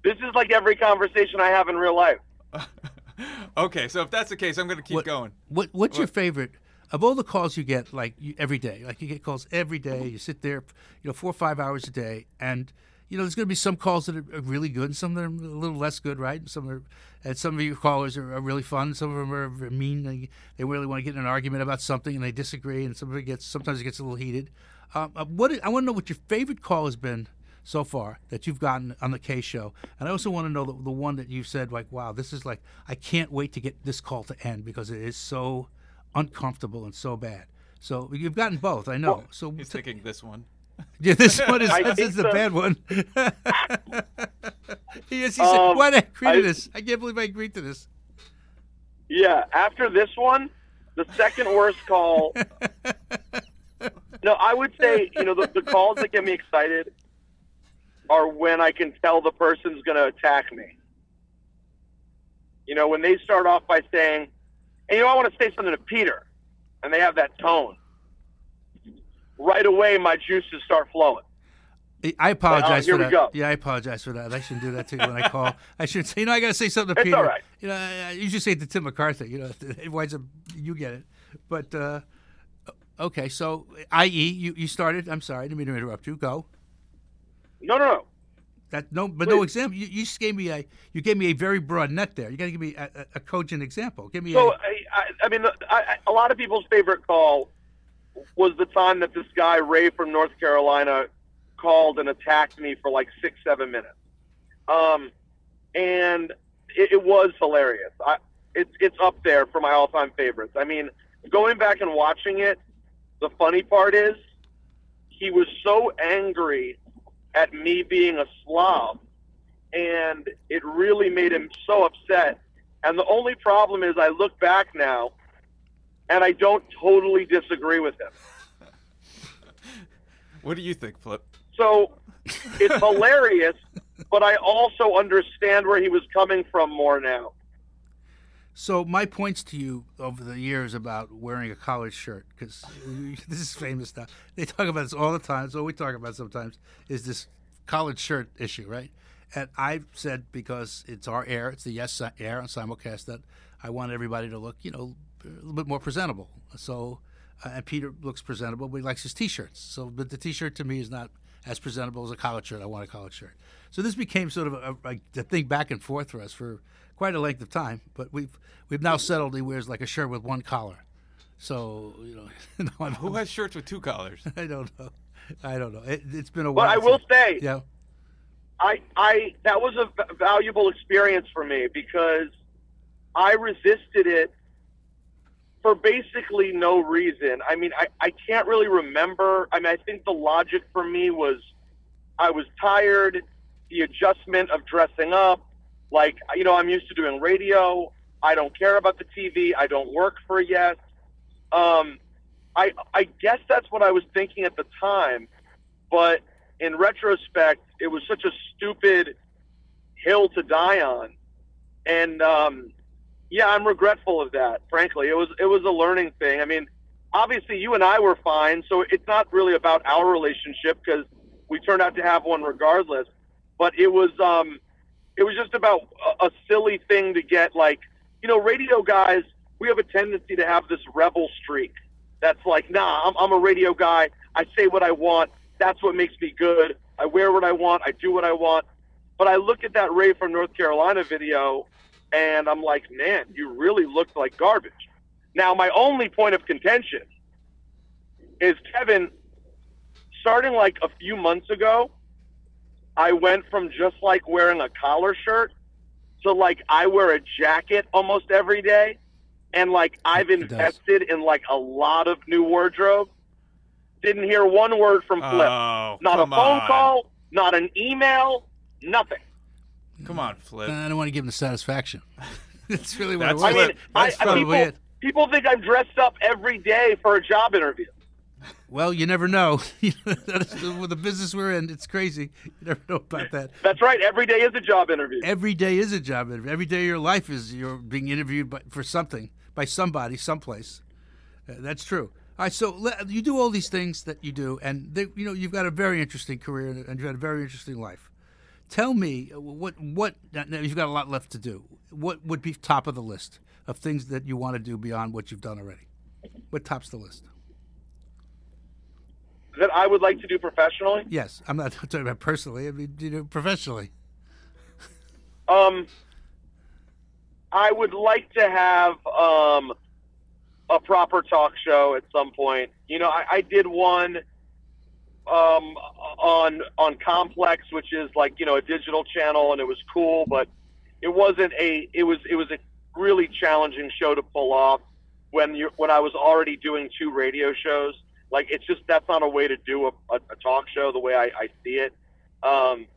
this is like every conversation I have in real life. okay, so if that's the case, I'm gonna keep What- going. What What's your favorite of all the calls you get? Like you, every day, like you get calls every day. You sit there, you know, four or five hours a day, and you know there's going to be some calls that are, really good, and some that are a little less good, right? And Some are, and some of your callers are, are really fun. Some of them are mean. They, they really want to get in an argument about something, and they disagree, and some of it gets sometimes it gets a little heated. Um, uh, what I want to know what your favorite call has been so far that you've gotten on the Kay show, and I also want to know the, the one that you've said like, "Wow, this is like I can't wait to get this call to end because it is so uncomfortable and so bad." So you've gotten both, I know. So He's t- thinking this one. yeah, this one is this is the so. bad one. he is, he said, Um, "Why did I agree I- to this? I can't believe I agreed to this." Yeah, after this one, the second worst call. no, I would say you know the, the calls that get me excited are when I can tell the person's going to attack me. You know, when they start off by saying, "Hey, you know, I want to say something to Peter," and they have that tone. Right away, my juices start flowing. I apologize here for we that. go. Yeah, I apologize for that. I shouldn't do that to you when I call. I should say, you know, I got to say something to It's Peter. all right. You know, I- I usually say it to Tim McCarthy. You know, it winds up you get it. But uh, okay, so i.e., you you started. I'm sorry, I didn't mean to interrupt you. Go. No, no, no. That no, but no example. You, you just gave me a you gave me a very broad net there. You got to give me a, a, a cogent example. Give me So a, I, I, I mean, I, a lot of people's favorite call was the time that this guy Ray from North Carolina called and attacked me for like six, seven minutes, um, and it, it was hilarious. I, it's it's up there for my all-time favorites. I mean, going back and watching it, the funny part is he was so angry at me being a slob, and it really made him so upset. And the only problem is, I look back now, and I don't totally disagree with him. What do you think, Flip? So it's hilarious, but I also understand where he was coming from more now. So my points to you over the years about wearing a collared shirt, because this is famous stuff. They talk about this all the time. All we talk about sometimes is this collared shirt issue, right? And I've said because it's our air, it's the Yes Air on simulcast that I want everybody to look, you know, a little bit more presentable. So, uh, and Peter looks presentable, but he likes his T-shirts. So, but the T-shirt to me is not as presentable as a collared shirt. I want a collared shirt. So this became sort of a, a, a thing back and forth for us for quite a length of time. But we've we've now settled he wears like a shirt with one collar. So you know, no, I'm- Who has shirts with two collars? I don't know. I don't know. It, it's been a while. But while. I will since- say, yeah. I, I that was a v- valuable experience for me because I resisted it for basically no reason. I mean, I, I can't really remember. I mean, I think the logic for me was I was tired, the adjustment of dressing up. Like, you know, I'm used to doing radio. I don't care about the TV. I don't work for Yes. Um, I, I guess that's what I was thinking at the time. But in retrospect, it was such a stupid hill to die on. And, um, yeah, I'm regretful of that. Frankly, it was it was a learning thing. I mean, obviously, you and I were fine, so it's not really about our relationship because we turned out to have one regardless. But it was um, it was just about a, a silly thing to get like, you know, radio guys. We have a tendency to have this rebel streak. That's like, nah, I'm, I'm a radio guy. I say what I want. That's what makes me good. I wear what I want. I do what I want. But I look at that Ray from North Carolina video and I'm like, man, you really looked like garbage. Now, my only point of contention is Kevin, starting like a few months ago, I went from just like wearing a collar shirt to like I wear a jacket almost every day. And like I've invested in like a lot of new wardrobe. Didn't hear one word from Flip. Oh, not a phone on. call, not an email, nothing. Come on, Flip. I don't want to give him the satisfaction. That's really what That's it was. I mean, I, That's I, probably people, it. people think I'm dressed up every day for a job interview. Well, you never know. That's the, with the business we're in, it's crazy. You never know about that. That's right. Every day is a job interview. Every day is a job interview. Every day of your life is you're being interviewed by, for something by somebody, someplace. Uh, that's true. All right, so you do all these things that you do, and they, you know you've got a very interesting career and you've had a very interesting life. Tell me uh, what what now you've got a lot left to do. What would be top of the list of things that you want to do beyond what you've done already? What tops the list? That I would like to do professionally. Yes, I'm not talking about personally. I mean, you know, professionally. Um, I would like to have um, a proper talk show at some point. You know, I, I did one um, on on Complex, which is like you know a digital channel, and it was cool, but it wasn't a. It was it was a really challenging show to pull off when you when I was already doing two radio shows. Like it's just that's not a way to do a, a, a talk show the way I, I see it. Um,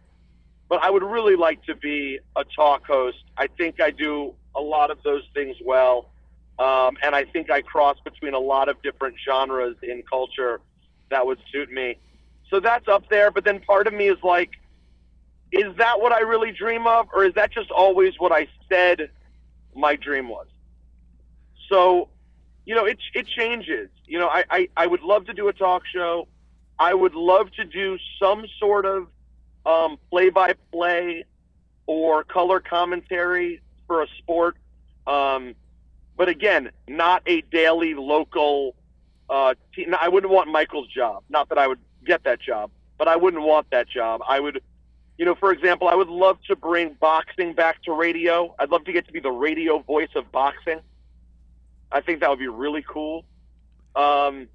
but I would really like to be a talk host. I think I do a lot of those things well, um, and I think I cross between a lot of different genres in culture that would suit me. So that's up there. But then part of me is like, is that what I really dream of, or is that just always what I said my dream was? So, you know, it it changes. You know, I, I, I would love to do a talk show. I would love to do some sort of um, play-by-play or color commentary for a sport. Um, but again, not a daily local uh, team. I wouldn't want Michael's job. Not that I would get that job, but I wouldn't want that job. I would, you know, for example, I would love to bring boxing back to radio. I'd love to get to be the radio voice of boxing. I think that would be really cool. Um,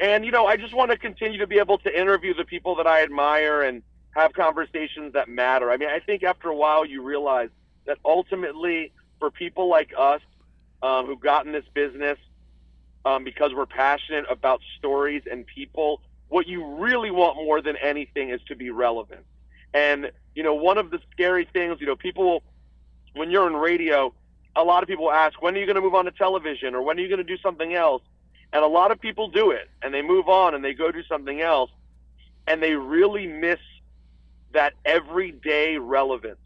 and you know, I just want to continue to be able to interview the people that I admire and have conversations that matter. I mean, I think after a while you realize that ultimately, for people like us um, who got in this business um, because we're passionate about stories and people, what you really want more than anything is to be relevant. And you know, one of the scary things, you know, people when you're in radio, a lot of people ask, when are you going to move on to television or when are you going to do something else? And a lot of people do it and they move on and they go do something else and they really miss that everyday relevance,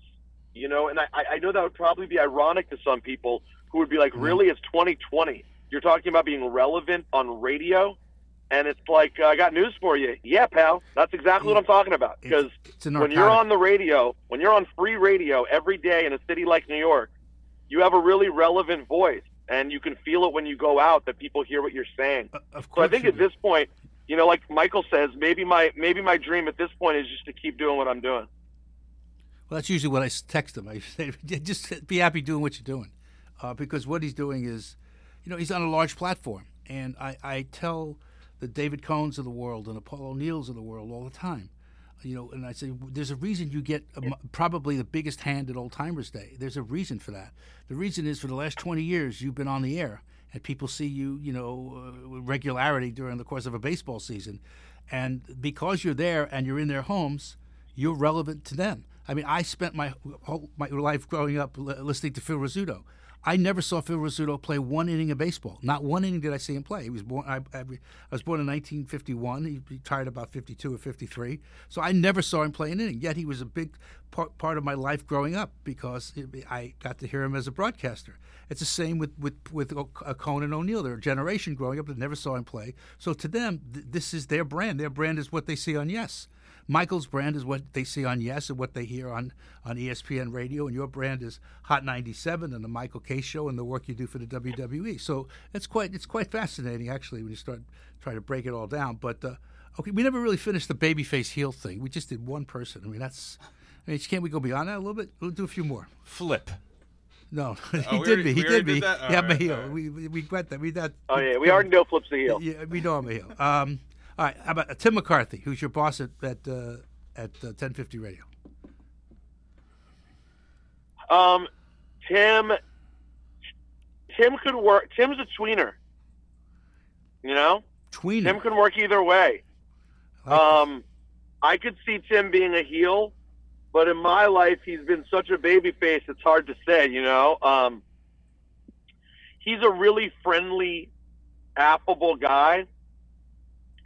you know? And I, I know that would probably be ironic to some people who would be like, really, it's 2020. You're talking about being relevant on radio? And it's like, uh, I got news for you. Yeah, pal. That's exactly what I'm talking about. Because when you're on the radio, when you're on free radio every day in a city like New York, you have a really relevant voice, and you can feel it when you go out that people hear what you're saying. Uh, Of So course. I think at do. this point, you know, like Michael says, maybe my maybe my dream at this point is just to keep doing what I'm doing. Well, that's usually what I text him. I say, just be happy doing what you're doing, uh, because what he's doing is, you know, he's on a large platform, and I, I tell the David Cones of the world and the Paul O'Neills of the world all the time, you know, and I say there's a reason you get a, probably the biggest hand at Old Timers Day. There's a reason for that. The reason is for the last 20 years you've been on the air, and people see you, you know, uh, with regularity during the course of a baseball season, and because you're there and you're in their homes you're relevant to them. I mean, I spent my whole my life growing up listening to Phil Rizzuto. I never saw Phil Rizzuto play one inning of baseball. Not one inning did I see him play. He was born. I, I, I was born in 1951. He retired about 52 or 53. So I never saw him play an inning. Yet he was a big part, part of my life growing up because it, I got to hear him as a broadcaster. It's the same with with with uh, Cone and O'Neill. They're a generation growing up that never saw him play. So to them, th- this is their brand. Their brand is what they see on Yes. Michael's brand is what they see on Yes and what they hear on, on ESPN Radio, and your brand is Hot 97 and the Michael Kay Show and the work you do for the WWE. So it's quite it's quite fascinating actually when you start trying to break it all down. But uh, okay, we never really finished the babyface heel thing. We just did one person. I mean that's. I mean, can't we go beyond that a little bit? We'll do a few more. Flip. No, he Oh, did already- me. He we already did me. did that? All yeah, I'm a heel. all right. We, we we got that. We that. Oh yeah, we already know Flip's a heel. Yeah, we know I'm a heel. Um, all right, how about uh, Tim McCarthy, who's your boss at at uh, at uh, 1050 Radio? Um, Tim, Tim could work. Tim's a tweener. You know, Tweener. Tim can work either way. I like Um, I could see Tim being a heel, but in my life, he's been such a baby face. It's hard to say, you know. Um, he's a really friendly, affable guy.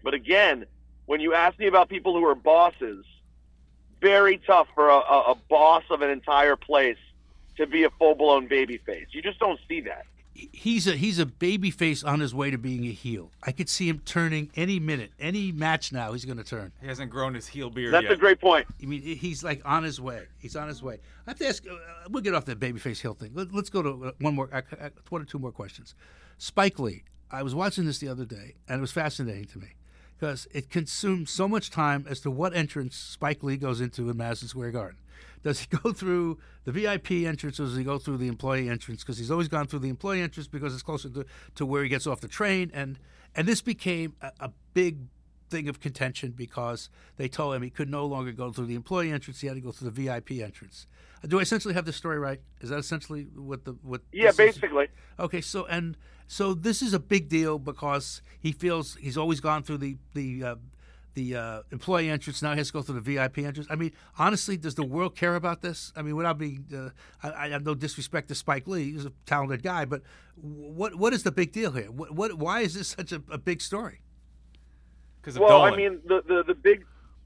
But again, when you ask me about people who are bosses, very tough for a, a, a boss of an entire place to be a full blown baby face. You just don't see that. He's a he's a baby face on his way to being a heel. I could see him turning any minute, any match now. He's going to turn. He hasn't grown his heel beard That's yet. a great point. I mean, he's like on his way. He's on his way. I have to ask. Uh, we'll get off that babyface heel thing. Let, us go to uh, one more, uh, uh, one or two more questions. Spike Lee. I was watching this the other day, and it was fascinating to me because it consumes so much time as to what entrance Spike Lee goes into in Madison Square Garden. Does he go through the VIP entrance or does he go through the employee entrance? Because he's always gone through the employee entrance because it's closer to, to where he gets off the train. And and this became a, a big thing of contention because they told him he could no longer go through the employee entrance; he had to go through the VIP entrance. Do I essentially have the story right? Is that essentially what the what? Yeah, this is? basically. Okay, so and so this is a big deal because he feels he's always gone through the the uh, the uh, employee entrance. Now he has to go through the VIP entrance. I mean, honestly, does the world care about this? I mean, without being, uh, I, I have no disrespect to Spike Lee. He's a talented guy, but what what is the big deal here? What, what why is this such a, a big story? Because Well, Dolan. I mean, the, the the big.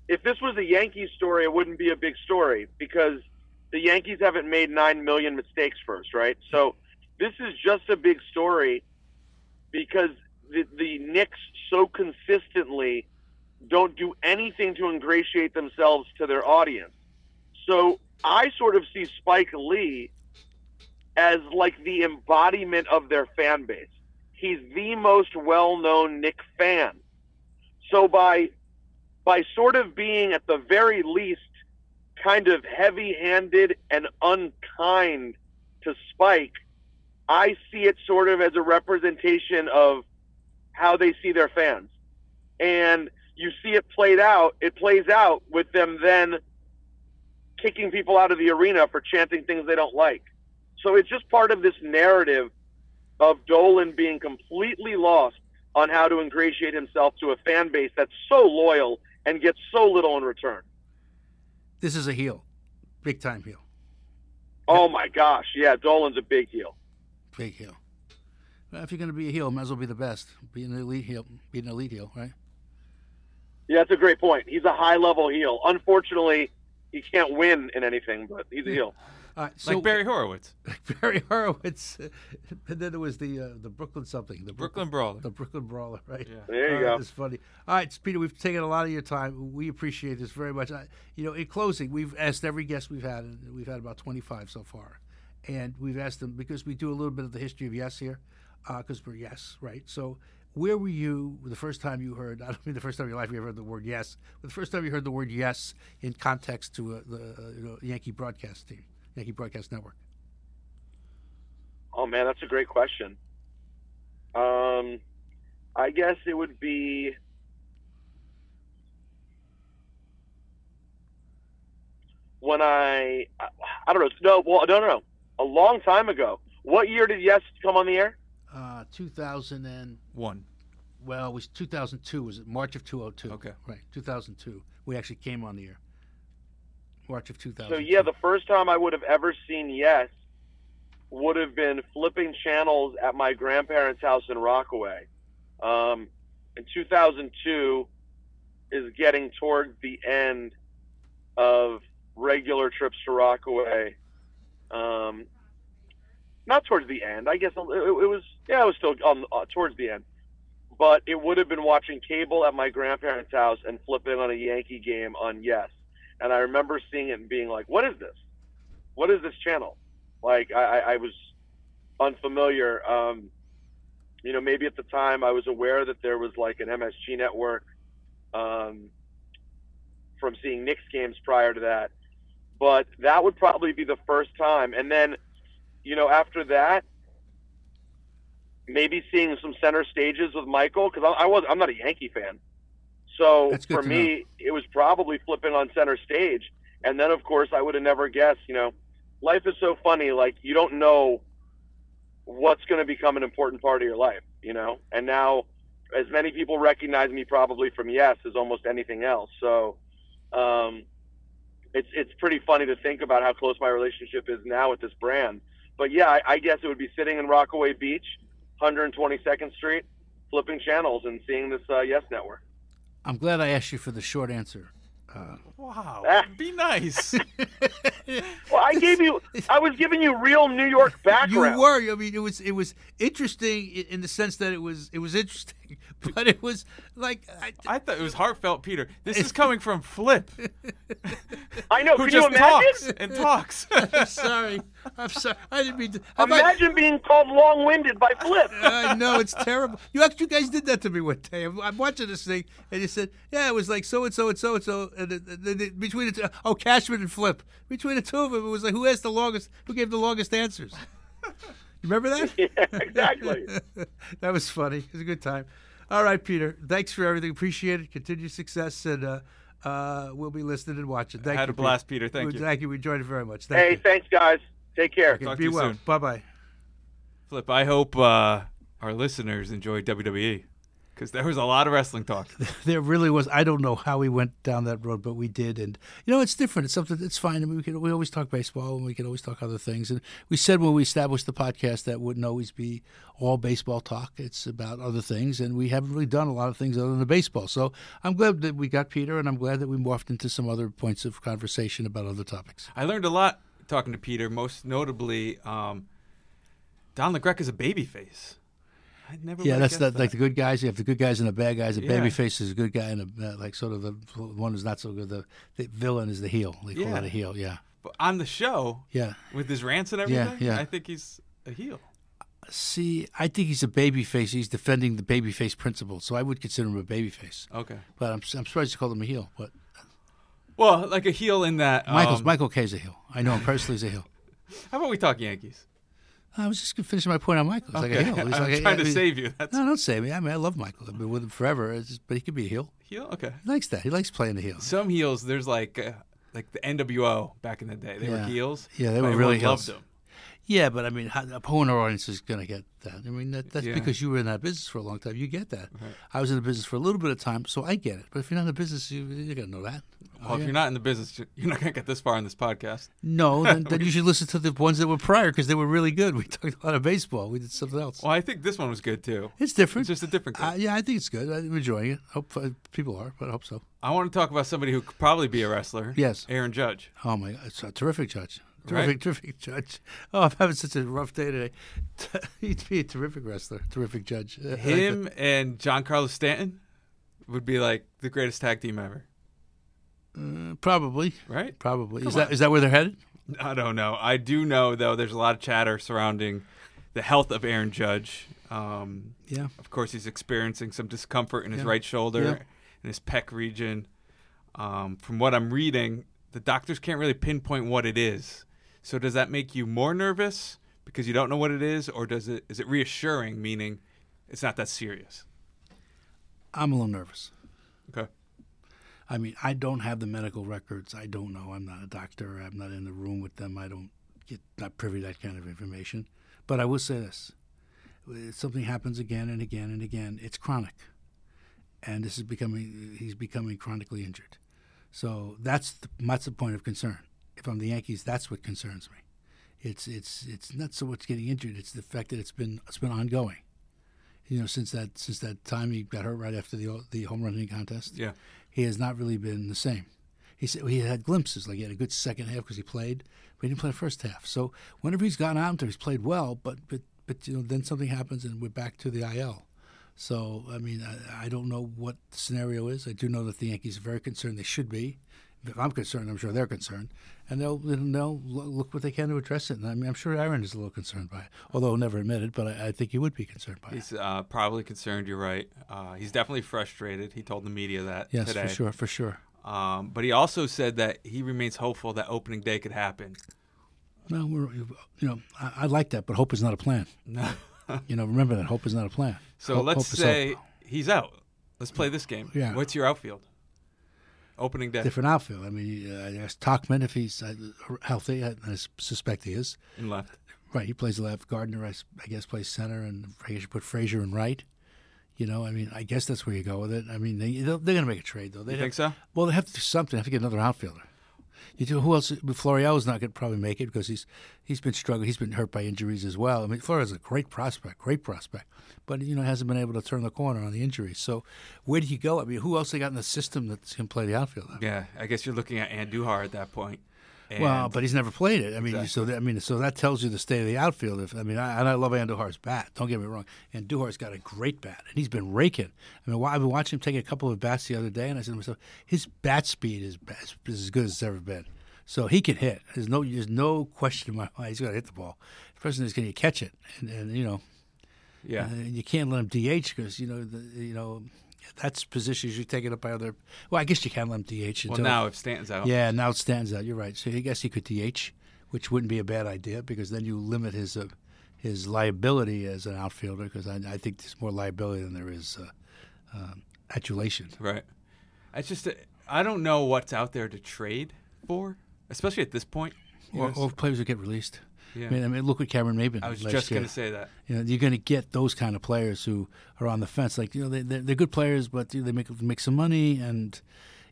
If this was a Yankees story, it wouldn't be a big story because the Yankees haven't made nine million mistakes first, right? So this is just a big story because the the Knicks so consistently don't do anything to ingratiate themselves to their audience. So I sort of see Spike Lee as like the embodiment of their fan base. He's the most well-known Knick fan. So by by sort of being at the very least kind of heavy-handed and unkind to Spike, I see it sort of as a representation of how they see their fans. And you see it played out, it plays out with them then kicking people out of the arena for chanting things they don't like. So it's just part of this narrative of Dolan being completely lost on how to ingratiate himself to a fan base that's so loyal and gets so little in return. This is a heel, big time heel, Oh my gosh, yeah, Dolan's a big heel. big heel. Well, if you're going to be a heel, might as well be the best. Be an elite heel. Be an elite heel, right? Yeah, that's a great point. He's a high level heel. Unfortunately, he can't win in anything, but he's a heel. All right, so like Barry Horowitz, Like Barry Horowitz, and then there was the uh, the Brooklyn something, the Brooklyn Brawler. the Brooklyn Brawler, right? Yeah. There you Uh, go. It's funny. All right, Peter, we've taken a lot of your time. We appreciate this very much. I, you know, in closing, we've asked every guest we've had, and we've had about 25 so far, and we've asked them because we do a little bit of the history of Yes here, because we're Yes, right? So, where were you the first time you heard? I don't mean the first time in your life you ever heard the word Yes, but the first time you heard the word Yes in context to uh, the uh, you know, Yankee broadcast team, Yankee Broadcast Network. Oh man, that's a great question. Um, I guess it would be when I, I I don't know. No, well, no, no, no. A long time ago. What year did Yes come on the air? Uh, 2000 and One. Well, it was 2002. Was it March of 202? Okay. Right, 2002. We actually came on the air. March of 2000. So yeah, the first time I would have ever seen Yes would have been flipping channels at my grandparents' house in Rockaway. Um, in 2002 is getting toward the end of regular trips to Rockaway. Um, not towards the end, I guess it, it was. Yeah, it was still um, uh, towards the end. But it would have been watching cable at my grandparents' house and flipping on a Yankee game on Yes. And I remember seeing it and being like, "What is this? What is this channel?" Like I, I, was unfamiliar. Um, you know, maybe at the time I was aware that there was like an MSG network um, from seeing Knicks games prior to that, but that would probably be the first time. And then, you know, after that, maybe seeing some center stages with Michael because I, I was I'm not a Yankee fan, so for me it was probably flipping on center stage. And then of course I would have never guessed. You know, life is so funny. Like you don't know what's going to become an important part of your life. You know, and now as many people recognize me probably from Yes as almost anything else. So. Um, it's it's pretty funny to think about how close my relationship is now with this brand. But yeah, I, I guess it would be sitting in Rockaway Beach, 122nd Street, flipping channels and seeing this uh, Yes Network. I'm glad I asked you for the short answer. Wow. Ah. Be nice. Well, I gave you, I was giving you real New York background. You were. I mean, it was it was interesting in the sense that it was it was interesting, but it was like I, I thought it was heartfelt, Peter. This is coming from Flip, I know. who Can you just imagine? talks and talks. I'm sorry. I'm sorry. I didn't mean to. have I- Imagine being called long-winded by Flip. I know it's terrible. You actually, you guys did that to me one day. I'm, I'm watching this thing, and you said, "Yeah, it was like so and so and so and so." And the, the, the, between the two, oh, Cashman and Flip. Between the two of them, it was like who asked the longest, who gave the longest answers. You remember that? yeah, exactly. that was funny. It was a good time. All right, Peter. Thanks for everything. Appreciate it. Continued success, and uh, uh, we'll be listening and watching. Thank you. Had you, a blast, Peter. Thank We- you. Thank you. We enjoyed it very much. Thank Hey, you. thanks, guys. Take care. Okay, Talk to be you well. soon. Bye bye. Flip, I hope uh, our listeners enjoy WWE because there was a lot of wrestling talk. There really was. I don't know how we went down that road, but we did. And you know, it's different. It's something. It's fine. I mean, we can. We always talk baseball, and we can always talk other things. And we said when we established the podcast that wouldn't always be all baseball talk. It's about other things, and we haven't really done a lot of things other than the baseball. So I'm glad that we got Peter, and I'm glad that we morphed into some other points of conversation about other topics. I learned a lot talking to Peter, most notably um, Don LaGreca is a babyface. I never Yeah, that's guessed that, like the good guys. You have the good guys and the bad guys. The Yeah. baby face is a good guy, and a, uh, like sort of the one who's not so good. The, the villain is the heel. They call Yeah. that a heel. Yeah, But on the show, yeah. with his rants and everything, yeah. I think he's a heel. See, I think he's a baby face. He's defending the baby face principle, so I would consider him a baby face. Okay. But I'm, I'm surprised you called him a heel. But Well, like a heel in that. Michael's um, Michael Kay's a heel. I know him personally as a heel. How about we talk Yankees? I was just finishing my point on Michael. He's like a heel. He's I'm like a- trying to I mean- save you. That's No, don't save me. I mean, I love Michael. I've been with him forever. It's just, but he could be a heel. heel. Okay. He likes that. He likes playing the heel. Some heels, there's like uh, like the NWO back in the day. They were heels. Yeah, they were really everyone loved heels. them. Yeah, but I mean, how, a owner audience is going to get that. I mean, that, that's Yeah. because you were in that business for a long time. You get that. I was in the business for a little bit of time, so I get it. But if you're not in the business, you, you're going to know that. Well, if you're not in the business, you're not gonna get this far in this podcast. No, then, then you should listen to the ones that were prior because they were really good. We talked a lot of baseball. We did something else. Well, I think this one was good too. It's different. It's just a different. Uh, yeah, I think it's good. I'm enjoying it. Hope uh, people are, but I hope so. I want to talk about somebody who could probably be a wrestler. Yes. Aaron Judge. Oh my God, it's a terrific judge. Terrific, Right. terrific judge. Oh, I'm having such a rough day today. He'd be a terrific wrestler, terrific judge. I like Him and Giancarlo Stanton would be like the greatest tag team ever. Uh, probably, right? probably. Come is that on. is that where they're headed? I don't know. I do know though. There's a lot of chatter surrounding the health of Aaron Judge. Um, Yeah. of course, he's experiencing some discomfort in his Yeah. right shoulder Yeah. and his pec region. Um, from what I'm reading, the doctors can't really pinpoint what it is. So does that make you more nervous because you don't know what it is, or does it is it reassuring, meaning it's not that serious? I'm a little nervous. Okay. I mean, I don't have the medical records. I don't know. I'm not a doctor. I'm not in the room with them. I don't get not privy to that kind of information. But I will say this: if something happens again and again and again, it's chronic, and this is becoming. He's becoming chronically injured. So that's the, that's the point of concern. If I'm the Yankees, that's what concerns me. It's it's it's not so much getting injured; it's the fact that it's been it's been ongoing. You know, since that since that time he got hurt right after the the home running contest Yeah. he has not really been the same. He said he had glimpses, like he had a good second half because he played, but he didn't play the first half. So whenever he's gone out there, he's played well, but but but you know then something happens and we're back to the IL. So I mean I, I don't know what the scenario is. I do know that the Yankees are very concerned. They should be. If I'm concerned, I'm sure they're concerned, and they'll they'll look what they can to address it. And I mean, I'm sure Aaron is a little concerned by it, although he'll never admit it. But I, I think he would be concerned by it. He's uh, probably concerned. You're right. Uh, he's definitely frustrated. He told the media that Yes, today. for sure, for sure. Um, but he also said that he remains hopeful that opening day could happen. Well, we're, you know, I, I like that, but hope is not a plan. No. You know, remember that hope is not a plan. So Hope- let's hope say he's out. Let's play this game. Yeah. What's your outfield? Opening day different outfield. I mean, uh, I asked Tauchman if he's uh, healthy. I, I suspect he is. in left. Right, he plays left. Gardner, I guess, plays center, and I guess you put Frazier in right. You know, I mean, I guess that's where you go with it. I mean, they, they're going to make a trade though. They You think so? Well, they have to do something. They have to get another outfielder. You do, who else? Florial's not going to probably make it because he's he's been struggling. He's been hurt by injuries as well. I mean, Florial's a great prospect, great prospect, but you know hasn't been able to turn the corner on the injuries. So where do you go? I mean, who else they got in the system that can play the outfield? Yeah, I guess you're looking at Andujar at that point. Well, but he's never played it. I mean, Exactly. so that, I mean, so that tells you the state of the outfield. If I mean, I, and I love Andujar's bat. Don't get me wrong. Andujar's got a great bat, and he's been raking. I mean, I've been watching him take a couple of bats the other day, and I said to myself, his bat speed is, is, is as good as it's ever been. So he can hit. There's no, there's no question in my mind. He's going to hit the ball. The question is, can you catch it? And, and you know, yeah, and you can't let him DH because you know, the, you know, that's positions you take it up by other. Well, I guess you can't let him DH. well until- now if Stanton's out, yeah, now it stands out. You're right. So I guess he could DH, which wouldn't be a bad idea because then you limit his uh, his liability as an outfielder. Because I, I think there's more liability than there is uh, um adulation. right. I just I don't know what's out there to trade for, especially at this point. Or, or players who get released. Yeah. I mean, I mean, look at Cameron Maybin. I was just going to say that. You know, you're going to get those kind of players who are on the fence. Like you know, they they're, they're good players, but they make make some money, and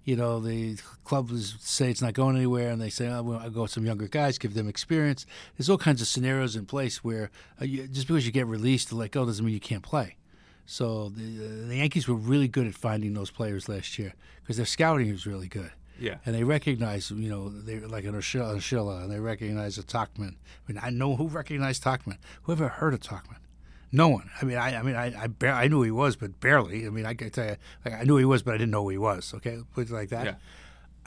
you know the clubs say it's not going anywhere, and they say, "Oh, well, I'll go with some younger guys, give them experience." There's all kinds of scenarios in place where uh, you, just because you get released to let go doesn't mean you can't play. So the uh, the Yankees were really good at finding those players last year because their scouting was really good. Yeah. And they recognize, you know, they like an Urshela, and they recognize a Tauchman. I mean, I know who recognized Tauchman. Who ever heard of Tauchman? No one. I mean, I, I mean, I, I, bar- I knew he was, but barely. I mean, I can tell you, like, I knew he was, but I didn't know who he was. Okay, put it like that. Yeah.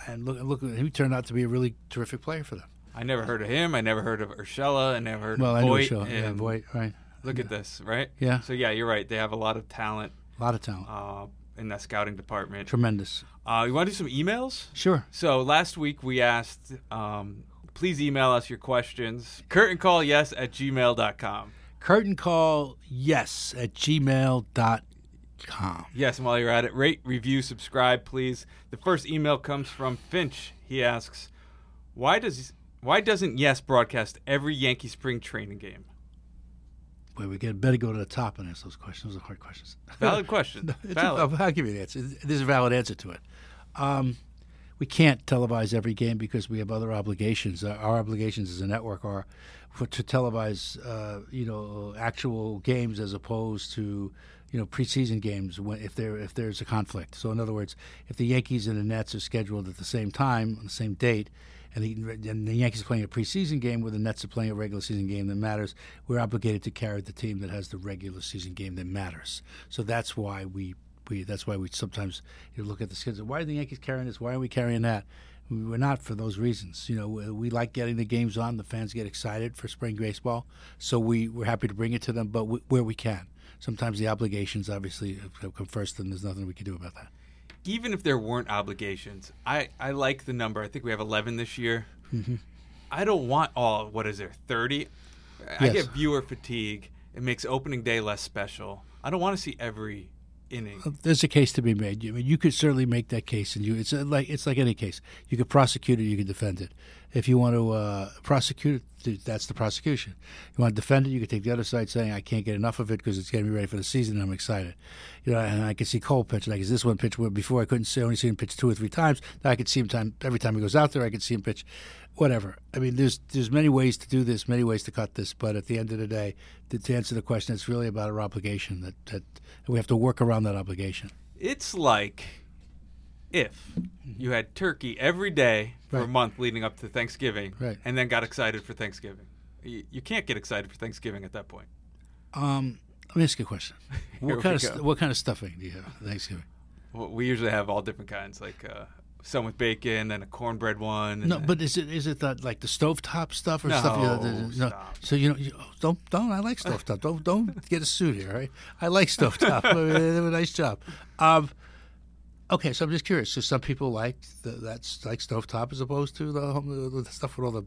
And look, look, he turned out to be a really terrific player for them. I never heard of him. I never heard of Urshela. I never heard Well, of I knew. Urshela. Yeah, and Voit, right? Look at this, right? Yeah. So yeah, you're right. They have a lot of talent A lot of talent. uh, in that scouting department. Tremendous. Uh, you want to do some emails? Sure. So last week we asked, um, please email us your questions. Curtain call yes at gmail.com. Curtain call yes at gmail.com. Yes, and while you're at it, rate, review, subscribe, please. The first email comes from Finch. He asks, "Why does why doesn't Yes broadcast every Yankee spring training game?" Wait, we get better go to the top and ask those questions. Those are hard questions. Valid question. It's Valid. A, I'll give you the answer. There's a valid answer to it. Um, we can't televise every game because we have other obligations. Uh, Our obligations as a network are for, to televise, uh, you know, actual games as opposed to, you know, preseason games when, if there if there's a conflict. So in other words, if the Yankees and the Nets are scheduled at the same time on the same date, and the, and the Yankees are playing a preseason game where the Nets are playing a regular season game that matters, we're obligated to carry the team that has the regular season game that matters. So that's why we, we that's why we sometimes you know, look at the schedule. Why are the Yankees carrying this? Why are we carrying that? We're not for those reasons. You know, we, we like getting the games on. The fans get excited for spring baseball, so we we're happy to bring it to them, but we, where we can. Sometimes the obligations obviously come first, and there's nothing we can do about that. Even if there weren't obligations, I I like the number. I think we have 11 this year. Mm-hmm. I don't want all. What is there? 30. I get viewer fatigue. It makes opening day less special. I don't want to see every inning. There's a case to be made. I mean, you could certainly make that case, and you it's uh, like it's like any case. You could prosecute it, you could defend it. If you want to uh, prosecute it, that's the prosecution. You want to defend it, you could take the other side saying, "I can't get enough of it because it's getting me ready for the season. and I'm excited." You know, and I can see Cole pitch like is this one pitch where before I couldn't see only see him pitch two or three times. Now I could see him time every time he goes out there. I could see him pitch, whatever. I mean, there's there's many ways to do this, many ways to cut this, but at the end of the day, to, to answer the question, it's really about our obligation that that we have to work around that obligation. It's like if you had turkey every day for a month leading up to Thanksgiving, Right. and then got excited for Thanksgiving. You, you can't get excited for Thanksgiving at that point. Um, let me ask you a question. What kind of st- what kind of stuffing do you have for Thanksgiving? Well, we usually have all different kinds, like uh, some with bacon, then a cornbread one. No, then- but is it is it the, like the stovetop stuff or No, stuff? you know, stop. So you know, you, oh, don't don't. I like stovetop. don't don't get a suit here. Right? I like stovetop. They did a nice job. Um, okay, so I'm just curious. So some people like the, that's like stovetop as opposed to the, home- the stuff with all the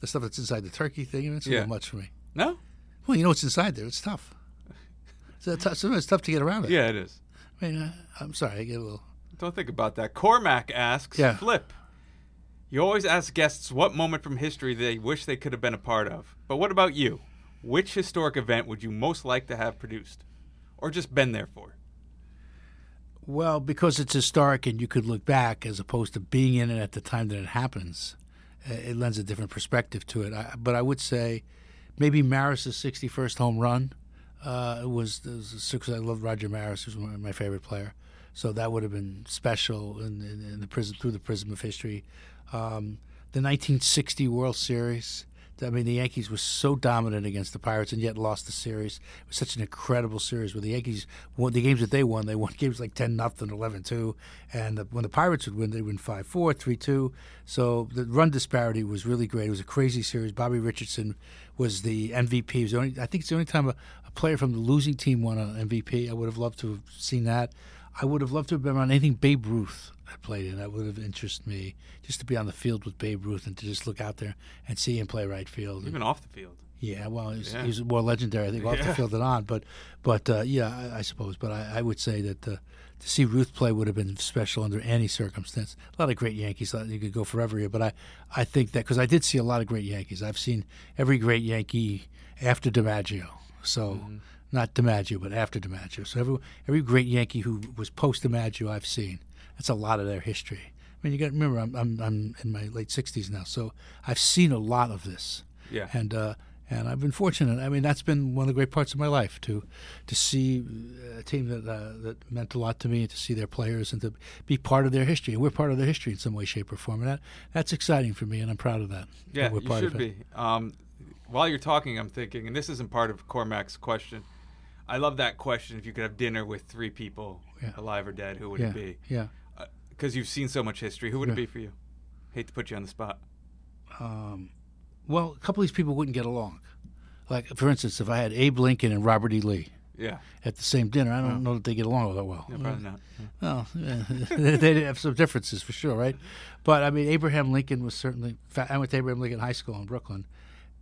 the stuff that's inside the turkey thing. And it's a Yeah. little much for me. no, Well, you know what's inside there. It's tough. So it's, tough- it's tough to get around it. yeah, it is. I mean, uh, I'm sorry. I get a little. Don't think about that. Cormac asks, Yeah. Flip. You always ask guests what moment from history they wish they could have been a part of. But what about you? Which historic event would you most like to have produced? Or just been there for? Well, because it's historic and you could look back as opposed to being in it at the time that it happens, uh, it lends a different perspective to it. I, but I would say maybe Maris's 61st home run uh, was, was I love Roger Maris, who's my, my favorite player. So that would have been special in, in, in the prism through the prism of history. Um, the 1960 World Series. I mean, the Yankees were so dominant against the Pirates and yet lost the series. It was such an incredible series where the Yankees won the games that they won. They won games like 10 nothing, 11 2. And the, when the Pirates would win, they'd win 5 4, 3 2. So the run disparity was really great. It was a crazy series. Bobby Richardson was the MVP. Was the only, I think it's the only time a, a player from the losing team won an MVP. I would have loved to have seen that. I would have loved to have been on anything Babe Ruth had played in. That would have interested me just to be on the field with Babe Ruth and to just look out there and see him play right field. Even off the field. Yeah, well, he was, Yeah. he was more legendary, I think, off the field than on. But, but uh, yeah, I, I suppose. But I, I would say that uh, to see Ruth play would have been special under any circumstance. A lot of great Yankees. You could go forever here, but I, I think that because I did see a lot of great Yankees. I've seen every great Yankee after DiMaggio. So. Mm-hmm. Not DiMaggio, but after DiMaggio. So every every great Yankee who was post DiMaggio, I've seen. That's a lot of their history. I mean, you got to remember, I'm, I'm I'm in my late 60s now, so I've seen a lot of this Yeah. and uh, and I've been fortunate. I mean, that's been one of the great parts of my life to to see a team that uh, that meant a lot to me, and to see their players, and to be part of their history. And we're part of their history in some way, shape, or form. And that that's exciting for me, and I'm proud of that. that Yeah, we're you should of it. be. Um, while you're talking, I'm thinking, and this isn't part of Cormac's question. I love that question. If you could have dinner with three people, Yeah. alive or dead, who would Yeah, it be? yeah. Uh, because you've seen so much history. Who would it be for you? Hate to put you on the spot. Um, well, a couple of these people wouldn't get along. Like, for instance, if I had Abe Lincoln and Robert E. Lee Yeah, at the same dinner, I don't know that they get along all that well. no, probably not. Well, they they have some differences for sure, right? But I mean, Abraham Lincoln was certainly. fa- I went to Abraham Lincoln High School in Brooklyn,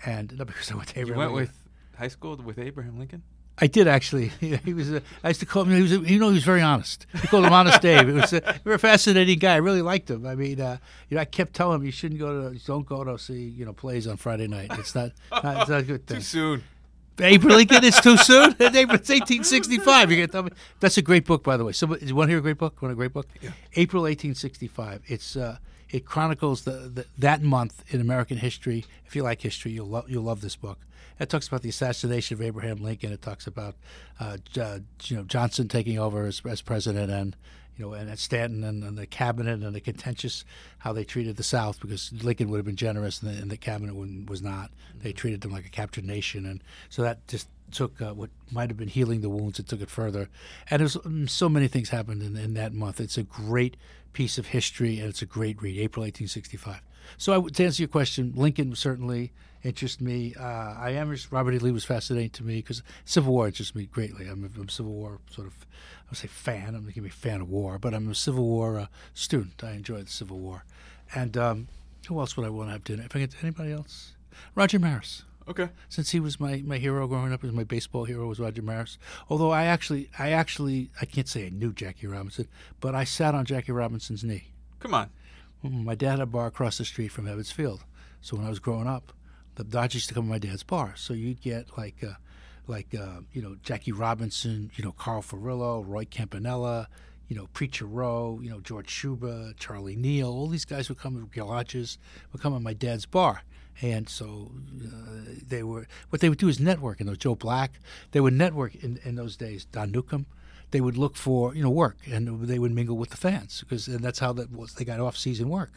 and not because I went to You Abraham. went Lincoln. with high school with Abraham Lincoln. I did actually. he was. A, I used to call him. He was. A, you know, he was very honest. We called him Honest Dave. It was. A, he was a fascinating guy. I really liked him. I mean, uh, you know, I kept telling him you shouldn't go to, don't go to see, you know, plays on Friday night. It's not. not it's not a good thing. Too soon. Abraham Lincoln is too soon. It's 1865. You can tell me. That's a great book, by the way. So, you want to hear a great book? Want a great book? Yeah. April 1865. It's uh, it chronicles the, the that month in American history. If you like history, you'll love you'll love this book. It talks about the assassination of Abraham Lincoln. It talks about uh, uh, you know Johnson taking over as, as president and you know, and at Stanton and, and the cabinet and the contentious how they treated the South because Lincoln would have been generous and the, and the cabinet was not. They treated them like a captured nation, and so that just took uh, what might have been healing the wounds. It took it further, and there's mm, so many things happened in, in that month. It's a great piece of history, and it's a great read. April 1865. So I, to answer your question, Lincoln certainly interests me. Uh, I am Robert E. Lee was fascinating to me because Civil War interests me greatly. I'm a, I'm a Civil War sort of I would say fan. I'm not going to be a fan of war, but I'm a Civil War uh, student. I enjoy the Civil War. And um, who else would I want to have dinner? If I get anybody else, Roger Maris Okay. since he was my, my hero growing up, he was my baseball hero was Roger Maris. Although I actually I actually I can't say I knew Jackie Robinson, but I sat on Jackie Robinson's knee. Come on. My dad had a bar across the street from Ebbets Field, so when I was growing up, the Dodgers used to come to my dad's bar. So you'd get like uh, like uh, you know Jackie Robinson, you know Carl Furillo, Roy Campanella. You know, Preacher Roe, you know, George Shuba, Charlie Neal, all these guys would come, to Hodges, would come to my dad's bar. And so uh, they were, what they would do is network. And those Joe Black, they would network in, in those days. Don Newcombe, they would look for you know work, and they would mingle with the fans because and that's how that was. They got off season work.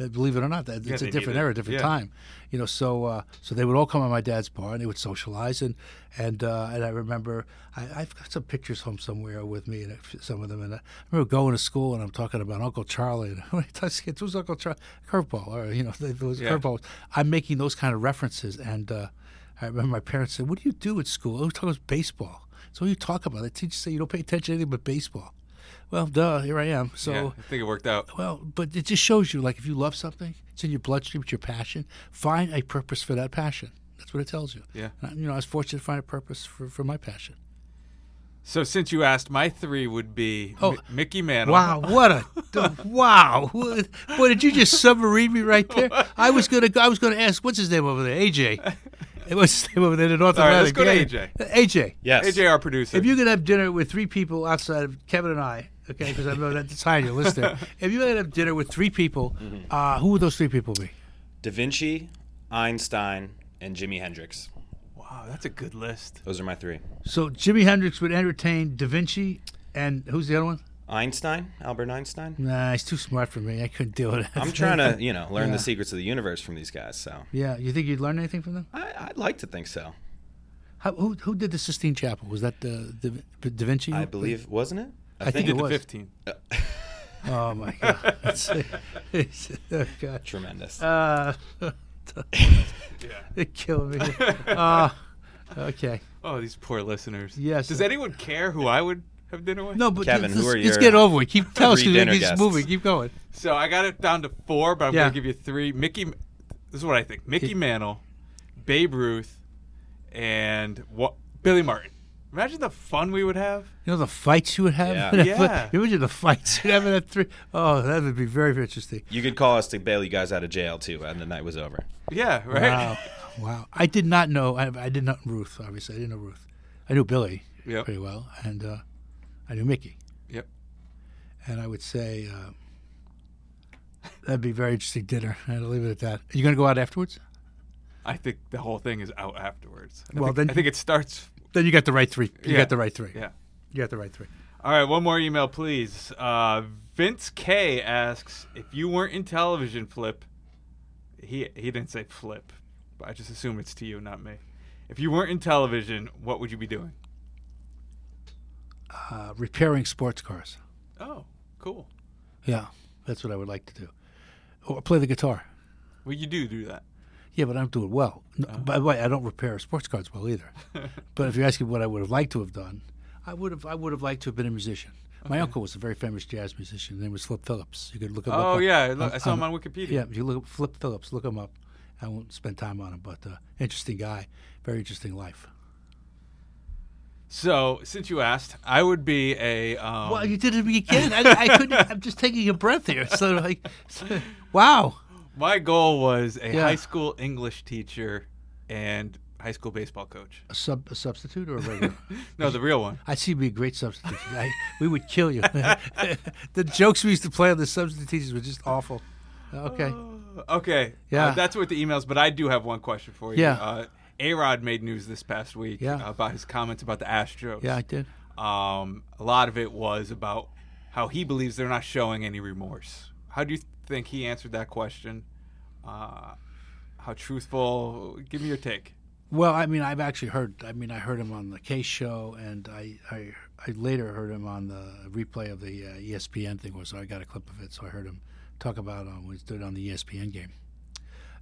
Uh, believe it or not, that Yeah, it's a different era, different Yeah. time. You know, so uh, so they would all come on my dad's bar and they would socialize and and uh, and I remember I, I've got some pictures home somewhere with me and some of them and I remember going to school and I'm talking about Uncle Charlie and when I touch kids, who's Uncle Charlie? Curveball or you know those Yeah. curveballs. I'm making those kind of references and uh, I remember my parents said, "What do you do at school?" Oh, we talk about baseball. So you talk about it. Teachers say you don't pay attention to anything but baseball. Well, duh, here I am. So. yeah, I think it worked out. Well, but it just shows you, like, if you love something, it's in your bloodstream, it's your passion. Find a purpose for that passion. That's what it tells you. Yeah. And, I- you know, I was fortunate to find a purpose for, for my passion. So since you asked, my three would be Oh. Mi- Mickey Mantle. Wow, what a wow! What- Boy, did you just submarine me right there? I was gonna, I was gonna ask, what's his name over there? AJ. What's his name over there? The North All right, let's go to Yeah. AJ. Yes. AJ, our producer. If you could have dinner with three people outside of Kevin and I, Okay, because I know that's high on your list there. If you had a dinner with three people, Mm-hmm. uh, who would those three people be? Da Vinci, Einstein, and Jimi Hendrix. Wow, that's a good list. Those are my three. So Jimi Hendrix would entertain Da Vinci, and who's the other one? Einstein, Albert Einstein. Nah, he's too smart for me. I couldn't deal with it. I'm trying to, you know, learn Yeah. the secrets of the universe from these guys. So Yeah, you think you'd learn anything from them? I, I'd like to think so. How, who who did the Sistine Chapel? Was that the Da, da Vinci? I believe, wasn't it? I think Did it the was. 15. Oh my god! It's- it's- oh god! tremendous. Uh, it killed me. Uh, okay. Oh, these poor listeners. Yes. Does anyone care who I would have dinner with? No, but Kevin, let's, who are let's your get over it. Keep tell us three who dinner moving. Keep going. So I got it down to four, but I'm Yeah. going to give you three. Mickey, this is what I think: Mickey Mantle, Babe Ruth, and what Billy Martin. Imagine the fun we would have. You know the fights you would have. Yeah. Yeah. Imagine the fights you'd have in that three. Oh, that would be very interesting. You could call us to bail you guys out of jail too, and the night was over. Yeah, right. Wow, wow. I did not know. I, I did not know Ruth. Obviously, I didn't know Ruth. I knew Billy Yep. pretty well, and uh, I knew Mickey. Yep. And I would say uh, that'd be a very interesting dinner. I'll leave it at that. Are you going to go out afterwards? I think the whole thing is out afterwards. I Well, think, then- I think it starts. Then you got the right three. You Yeah. got the right three. Yeah. You got the right three. All right, one more email, please. Uh, Vince K asks if you weren't in television, Flip. He he didn't say Flip, but I just assume it's to you, not me. If you weren't in television, what would you be doing? Uh, repairing sports cars. Oh, cool. Yeah, that's what I would like to do. Or play the guitar. Well, you do do that. Yeah, but I don't do it well. No, By the way, I don't repair sports cars well either. but if you're asking what I would have liked to have done, I would have. I would have liked to have been a musician. My uncle was a very famous jazz musician. His name was Flip Phillips. You could look him up. Oh yeah, I, I saw him on- Wikipedia. Yeah, if you look up Flip Phillips, look him up. I won't spend time on him, but uh, interesting guy, very interesting life. So since you asked, I would be a. Um, well, you did it again. I, I couldn't. I'm just taking a breath here. So like, so- wow. My goal was a Yeah. high school English teacher and high school baseball coach. A sub a substitute or a regular? No, the real one. I'd see. Be a great substitute. I, we would kill you. the jokes we used to play on the substitute teachers were just awful. Okay. Okay. Yeah. Uh, that's what the emails, but I do have one question for you. Yeah. Uh, A Rod made news this past week Yeah. about his comments about the Astros. Yeah, I did. Um, a lot of it was about how he believes they're not showing any remorse. How do you think he answered that question? Uh, how truthful? Give me your take. Well, I mean, I've actually heard. I mean, I heard him on the Kay's show, and I, I, I later heard him on the replay of the uh, ESPN thing. Was So I got a clip of it, so I heard him talk about um, when he stood on the ESPN game,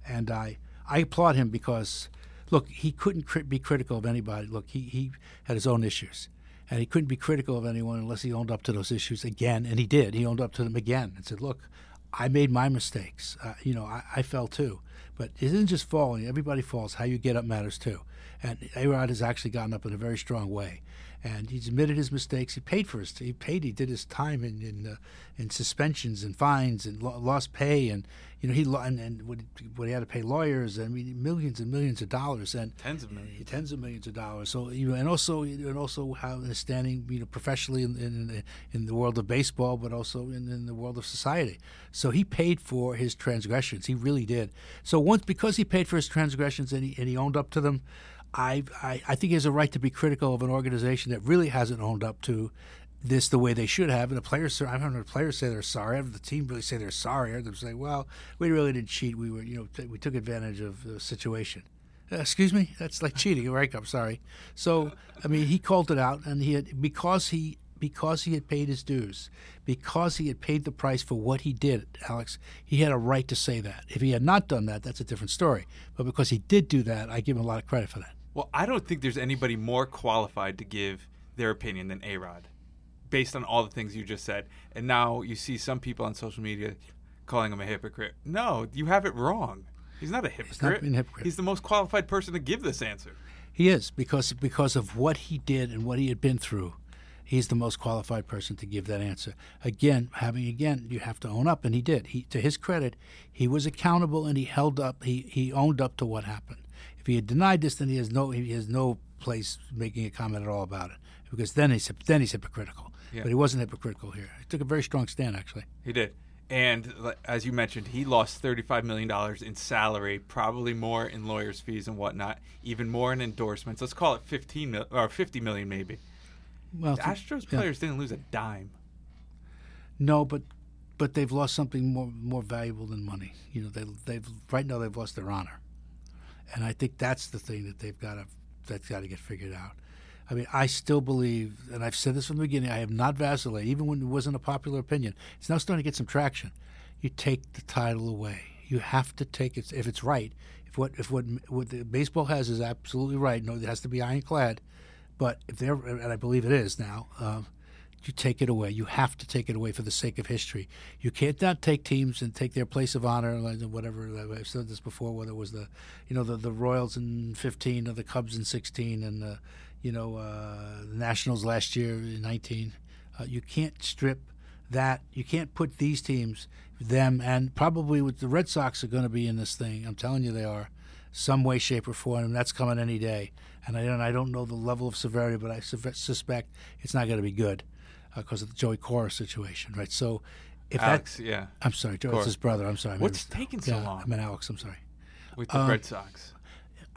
and I, I applaud him because, look, he couldn't cri- be critical of anybody. Look, he he had his own issues, and he couldn't be critical of anyone unless he owned up to those issues again, and he did. He owned up to them again and said, "Look, I made my mistakes. Uh, you know, I, I fell too." But it isn't just falling. Everybody falls. How you get up matters too. And A-Rod has actually gotten up in a very strong way. And he's admitted his mistakes. He paid for his. He paid. He did his time in in, uh, in suspensions and fines and lo- lost pay and you know he and, and what, he, what he had to pay lawyers. I mean millions and millions of dollars and Tens of millions. tens of millions of dollars. So you know, and also and also how his standing, you know, professionally in in, in the world of baseball, but also in, in the world of society. So he paid for his transgressions. He really did. So once because he paid for his transgressions and he and he owned up to them. I, I, I think he has a right to be critical of an organization that really hasn't owned up to this the way they should have. And the players, I've heard the players say they're sorry. I've the team really say they're sorry. I heard them say, "Well, we really didn't cheat. We were, you know, t- we took advantage of the situation." Uh, excuse me, that's like cheating, right? I'm sorry. So, I mean, he called it out, and he had because he because he had paid his dues, because he had paid the price for what he did, Alex, he had a right to say that. If he had not done that, that's a different story. But because he did do that, I give him a lot of credit for that. Well, I don't think there's anybody more qualified to give their opinion than A Rod, based on all the things you just said. And now you see some people on social media calling him a hypocrite. No, you have it wrong. He's not a hypocrite. a hypocrite. He's the most qualified person to give this answer. He is because because of what he did and what he had been through. He's the most qualified person to give that answer. Again, having again, you have to own up, and he did. He, to his credit, he was accountable and he held up. He he owned up to what happened. If he had denied this, then he has no he has no place making a comment at all about it because then he's then he's hypocritical. Yeah. but he wasn't hypocritical here. He took a very strong stand, actually. He did. And as you mentioned, he lost $35 million in salary, probably more in lawyers' fees and whatnot, even more in endorsements. Let's call it 15 mil- or 50 million maybe. Well, The Astros yeah. players didn't lose a dime. No, but but they've lost something more more valuable than money. You know, they they've right now they've lost their honor, and I think that's the thing that they've got to that's got to get figured out. I mean, I still believe, and I've said this from the beginning. I have not vacillated, even when it wasn't a popular opinion. It's now starting to get some traction. You take the title away. You have to take it if it's right. If what if what what the baseball has is absolutely right. No, it has to be ironclad. But if they're, and I believe it is now, um, you take it away. You have to take it away for the sake of history. You can't not take teams and take their place of honor, like whatever. I've said this before. Whether it was the, you know, the the Royals in '15 or the Cubs in '16, and the, you know, uh, the Nationals last year in '19. Uh, you can't strip that. You can't put these teams, them, and probably with the Red Sox are going to be in this thing. I'm telling you, they are, some way, shape, or form. And that's coming any day. And I don't, I don't know the level of severity, but I su- suspect it's not going to be good because of the Joey Cora situation, right? So, if Alex, that, yeah, I'm sorry, Joe, it's his brother. I'm sorry. What's taking so yeah, long? I mean, Alex. I'm sorry. with the uh, Red Sox.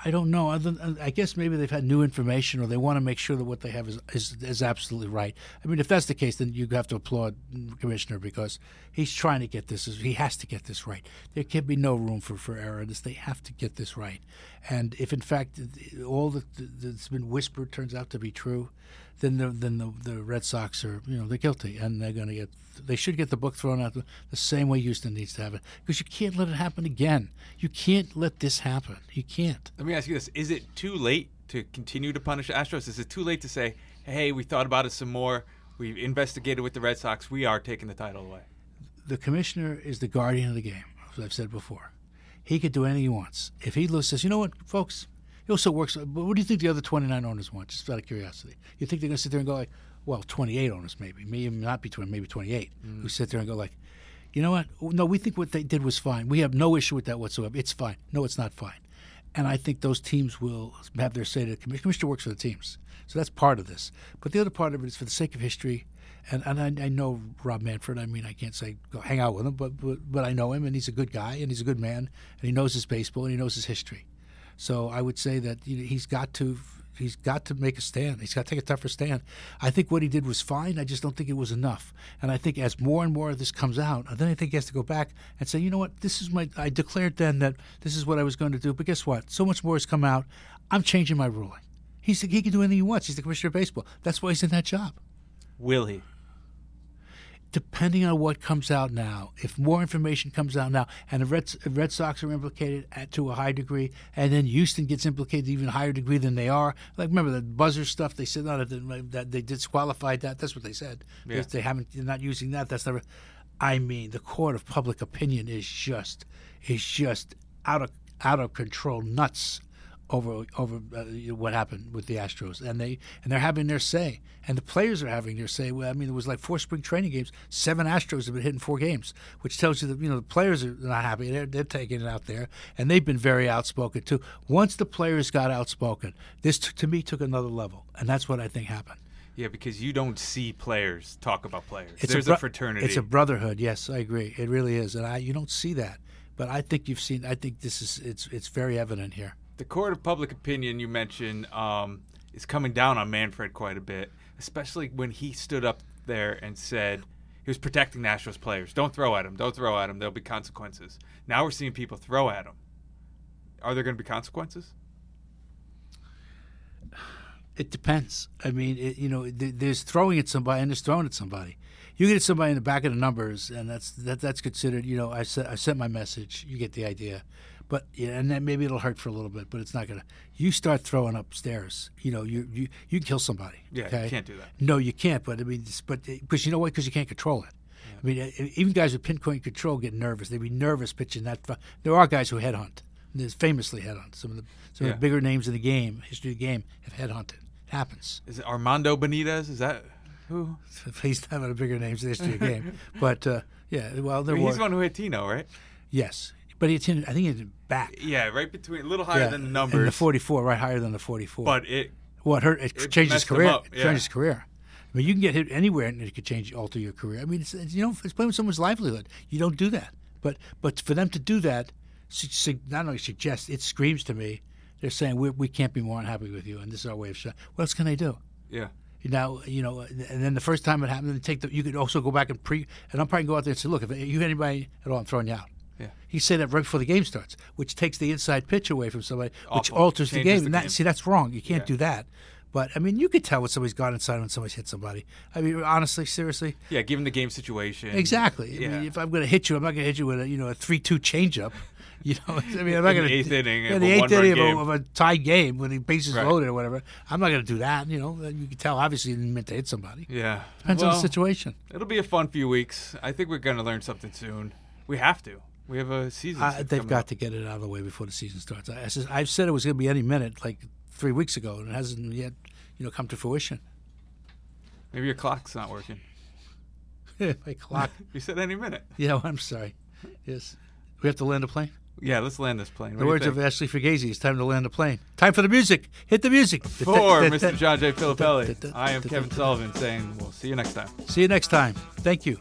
I don't know. Other than, uh, I guess maybe they've had new information, or they want to make sure that what they have is, is is absolutely right. I mean, if that's the case, then you have to applaud commissioner because he's trying to get this. He has to get this right. There can be no room for for error. in This they have to get this right. And if in fact all that that's been whispered turns out to be true, then the then the, the Red Sox are you know they're guilty and they're going to get they should get the book thrown out the, the same way Houston needs to have it because you can't let it happen again. You can't let this happen. You can't. Let me ask you this: Is it too late to continue to punish Astros? Is it too late to say, "Hey, we thought about it some more. We investigated with the Red Sox. We are taking the title away." the commissioner is the guardian of the game, as I've said before. He could do anything he wants. If he says, you know what, folks, he also works. But what do you think the other 29 owners want? Just out of curiosity. You think they're going to sit there and go like, well, 28 owners maybe, maybe not be 20, maybe 28, mm. who sit there and go like, you know what? No, we think what they did was fine. We have no issue with that whatsoever. It's fine. No, it's not fine. And I think those teams will have their say to the commissioner. Commissioner works for the teams. So that's part of this. But the other part of it is for the sake of history. And, and I, I know Rob Manfred. I mean, I can't say go hang out with him, but, but but I know him, and he's a good guy, and he's a good man, and he knows his baseball, and he knows his history. So I would say that you know, he's got to he's got to make a stand. He's got to take a tougher stand. I think what he did was fine. I just don't think it was enough. And I think as more and more of this comes out, then I think he has to go back and say, you know what, this is my. I declared then that this is what I was going to do. But guess what? So much more has come out. I'm changing my ruling. He's he can do anything he wants. He's the commissioner of baseball. That's why he's in that job Will he? Depending on what comes out now, if more information comes out now, and the Red, Red Sox are implicated at, to a high degree, and then Houston gets implicated to even higher degree than they are. Like remember the buzzer stuff? They said no, that, that they disqualified that. That's what they said. Yeah. They, they haven't. They're not using that. That's never. I mean, the court of public opinion is just is just out of out of control, nuts over over uh, what happened with the Astros, and they and they're having their say, and the players are having their say. Well, I mean, it was like four spring training games. Seven Astros have been hit in four games, which tells you that you know the players are not happy. They're they're taking it out there, and they've been very outspoken too. Once the players got outspoken, this t- to me took another level, and that's what I think happened. Yeah, because you don't see players talk about players. It's There's a, bro- fraternity. It's a brotherhood. Yes, I agree. It really is, and I you don't see that, but I think you've seen. I think this is it's it's very evident here. The court of public opinion you mentioned um, is coming down on Manfred quite a bit, especially when he stood up there and said he was protecting Astros players. Don't throw at him. Don't throw at him. There'll be consequences. Now we're seeing people throw at him. Are there going to be consequences? It depends. I mean, it, you know, th- there's throwing at somebody and there's throwing at somebody. You get somebody in the back of the numbers, and that's that, that's considered. You know, I sent I sent my message. You get the idea, but yeah, and then maybe it'll hurt for a little bit, but it's not gonna. You start throwing upstairs. You know, you you you kill somebody. Yeah, okay? you can't do that. No, you can't. But I mean, but because you know what? Because you can't control it. I mean, uh, even guys with pinpoint control get nervous. They'd be nervous pitching that. There are guys who headhunt. There's famously headhunt. Some of the some Yeah. of the bigger names in the game, history of the game, have headhunted. It happens. Is it Armando Benitez? Is that who? He's not one of the bigger names in the history of the game. But uh, yeah, well, there He's were the one who hit Tino, right? yes, but he in. I think did back. Yeah, right between, a little higher yeah, than the and numbers. the 44, right higher than the 44. but it what hurt? It, It changed his career. up, It yeah. changed his career. I mean, you can get hit anywhere and it could change, alter your career. I mean, it's, it's, you know, it's playing with someone's livelihood. You don't do that. But but for them to do that, not only suggests it screams to me, they're saying we we can't be more unhappy with you, and this is our way of showing. What else can they do? Yeah. Now you know, and then the first time it happened, they take the. You could also go back and pre, and I'm probably go out there and say, look, if you anybody at all, I'm throwing you out. Yeah. He said that right before the game starts, which takes the inside pitch away from somebody, which alters the game. the and that, game. see, that's wrong. You can't Yeah. do that. But I mean, you could tell when somebody's gone inside when somebody's hit somebody. I mean, honestly, seriously, Yeah, given the game situation. exactly. I Yeah. mean, if I'm going to hit you, I'm not going to hit you with a you know a three-two changeup. You know, I mean, I'm not going to eighth inning Yeah, the a eighth inning of a, of a tied game when the bases Right. loaded or whatever. I'm not going to do that. You know, you can tell obviously you didn't meant to hit somebody. yeah. Depends on the situation. It'll be a fun few weeks. I think we're going to learn something soon. We have to. We have a season. Uh, they've got up. to get it out of the way before the season starts. I, I said, I've said it was going to be any minute, like three weeks ago, and it hasn't yet, you know, come to fruition. Maybe your clock's not working. My clock. You said any minute. yeah, well, I'm sorry. Yes, we have to land a plane. Yeah, let's land this plane. What The words of? Ashley Fugazi. It's time to land a plane. Time for the music. Hit the music. For Mr. John J. Filippelli, I am Kevin Sullivan saying we'll see you next time. See you next time. Thank you.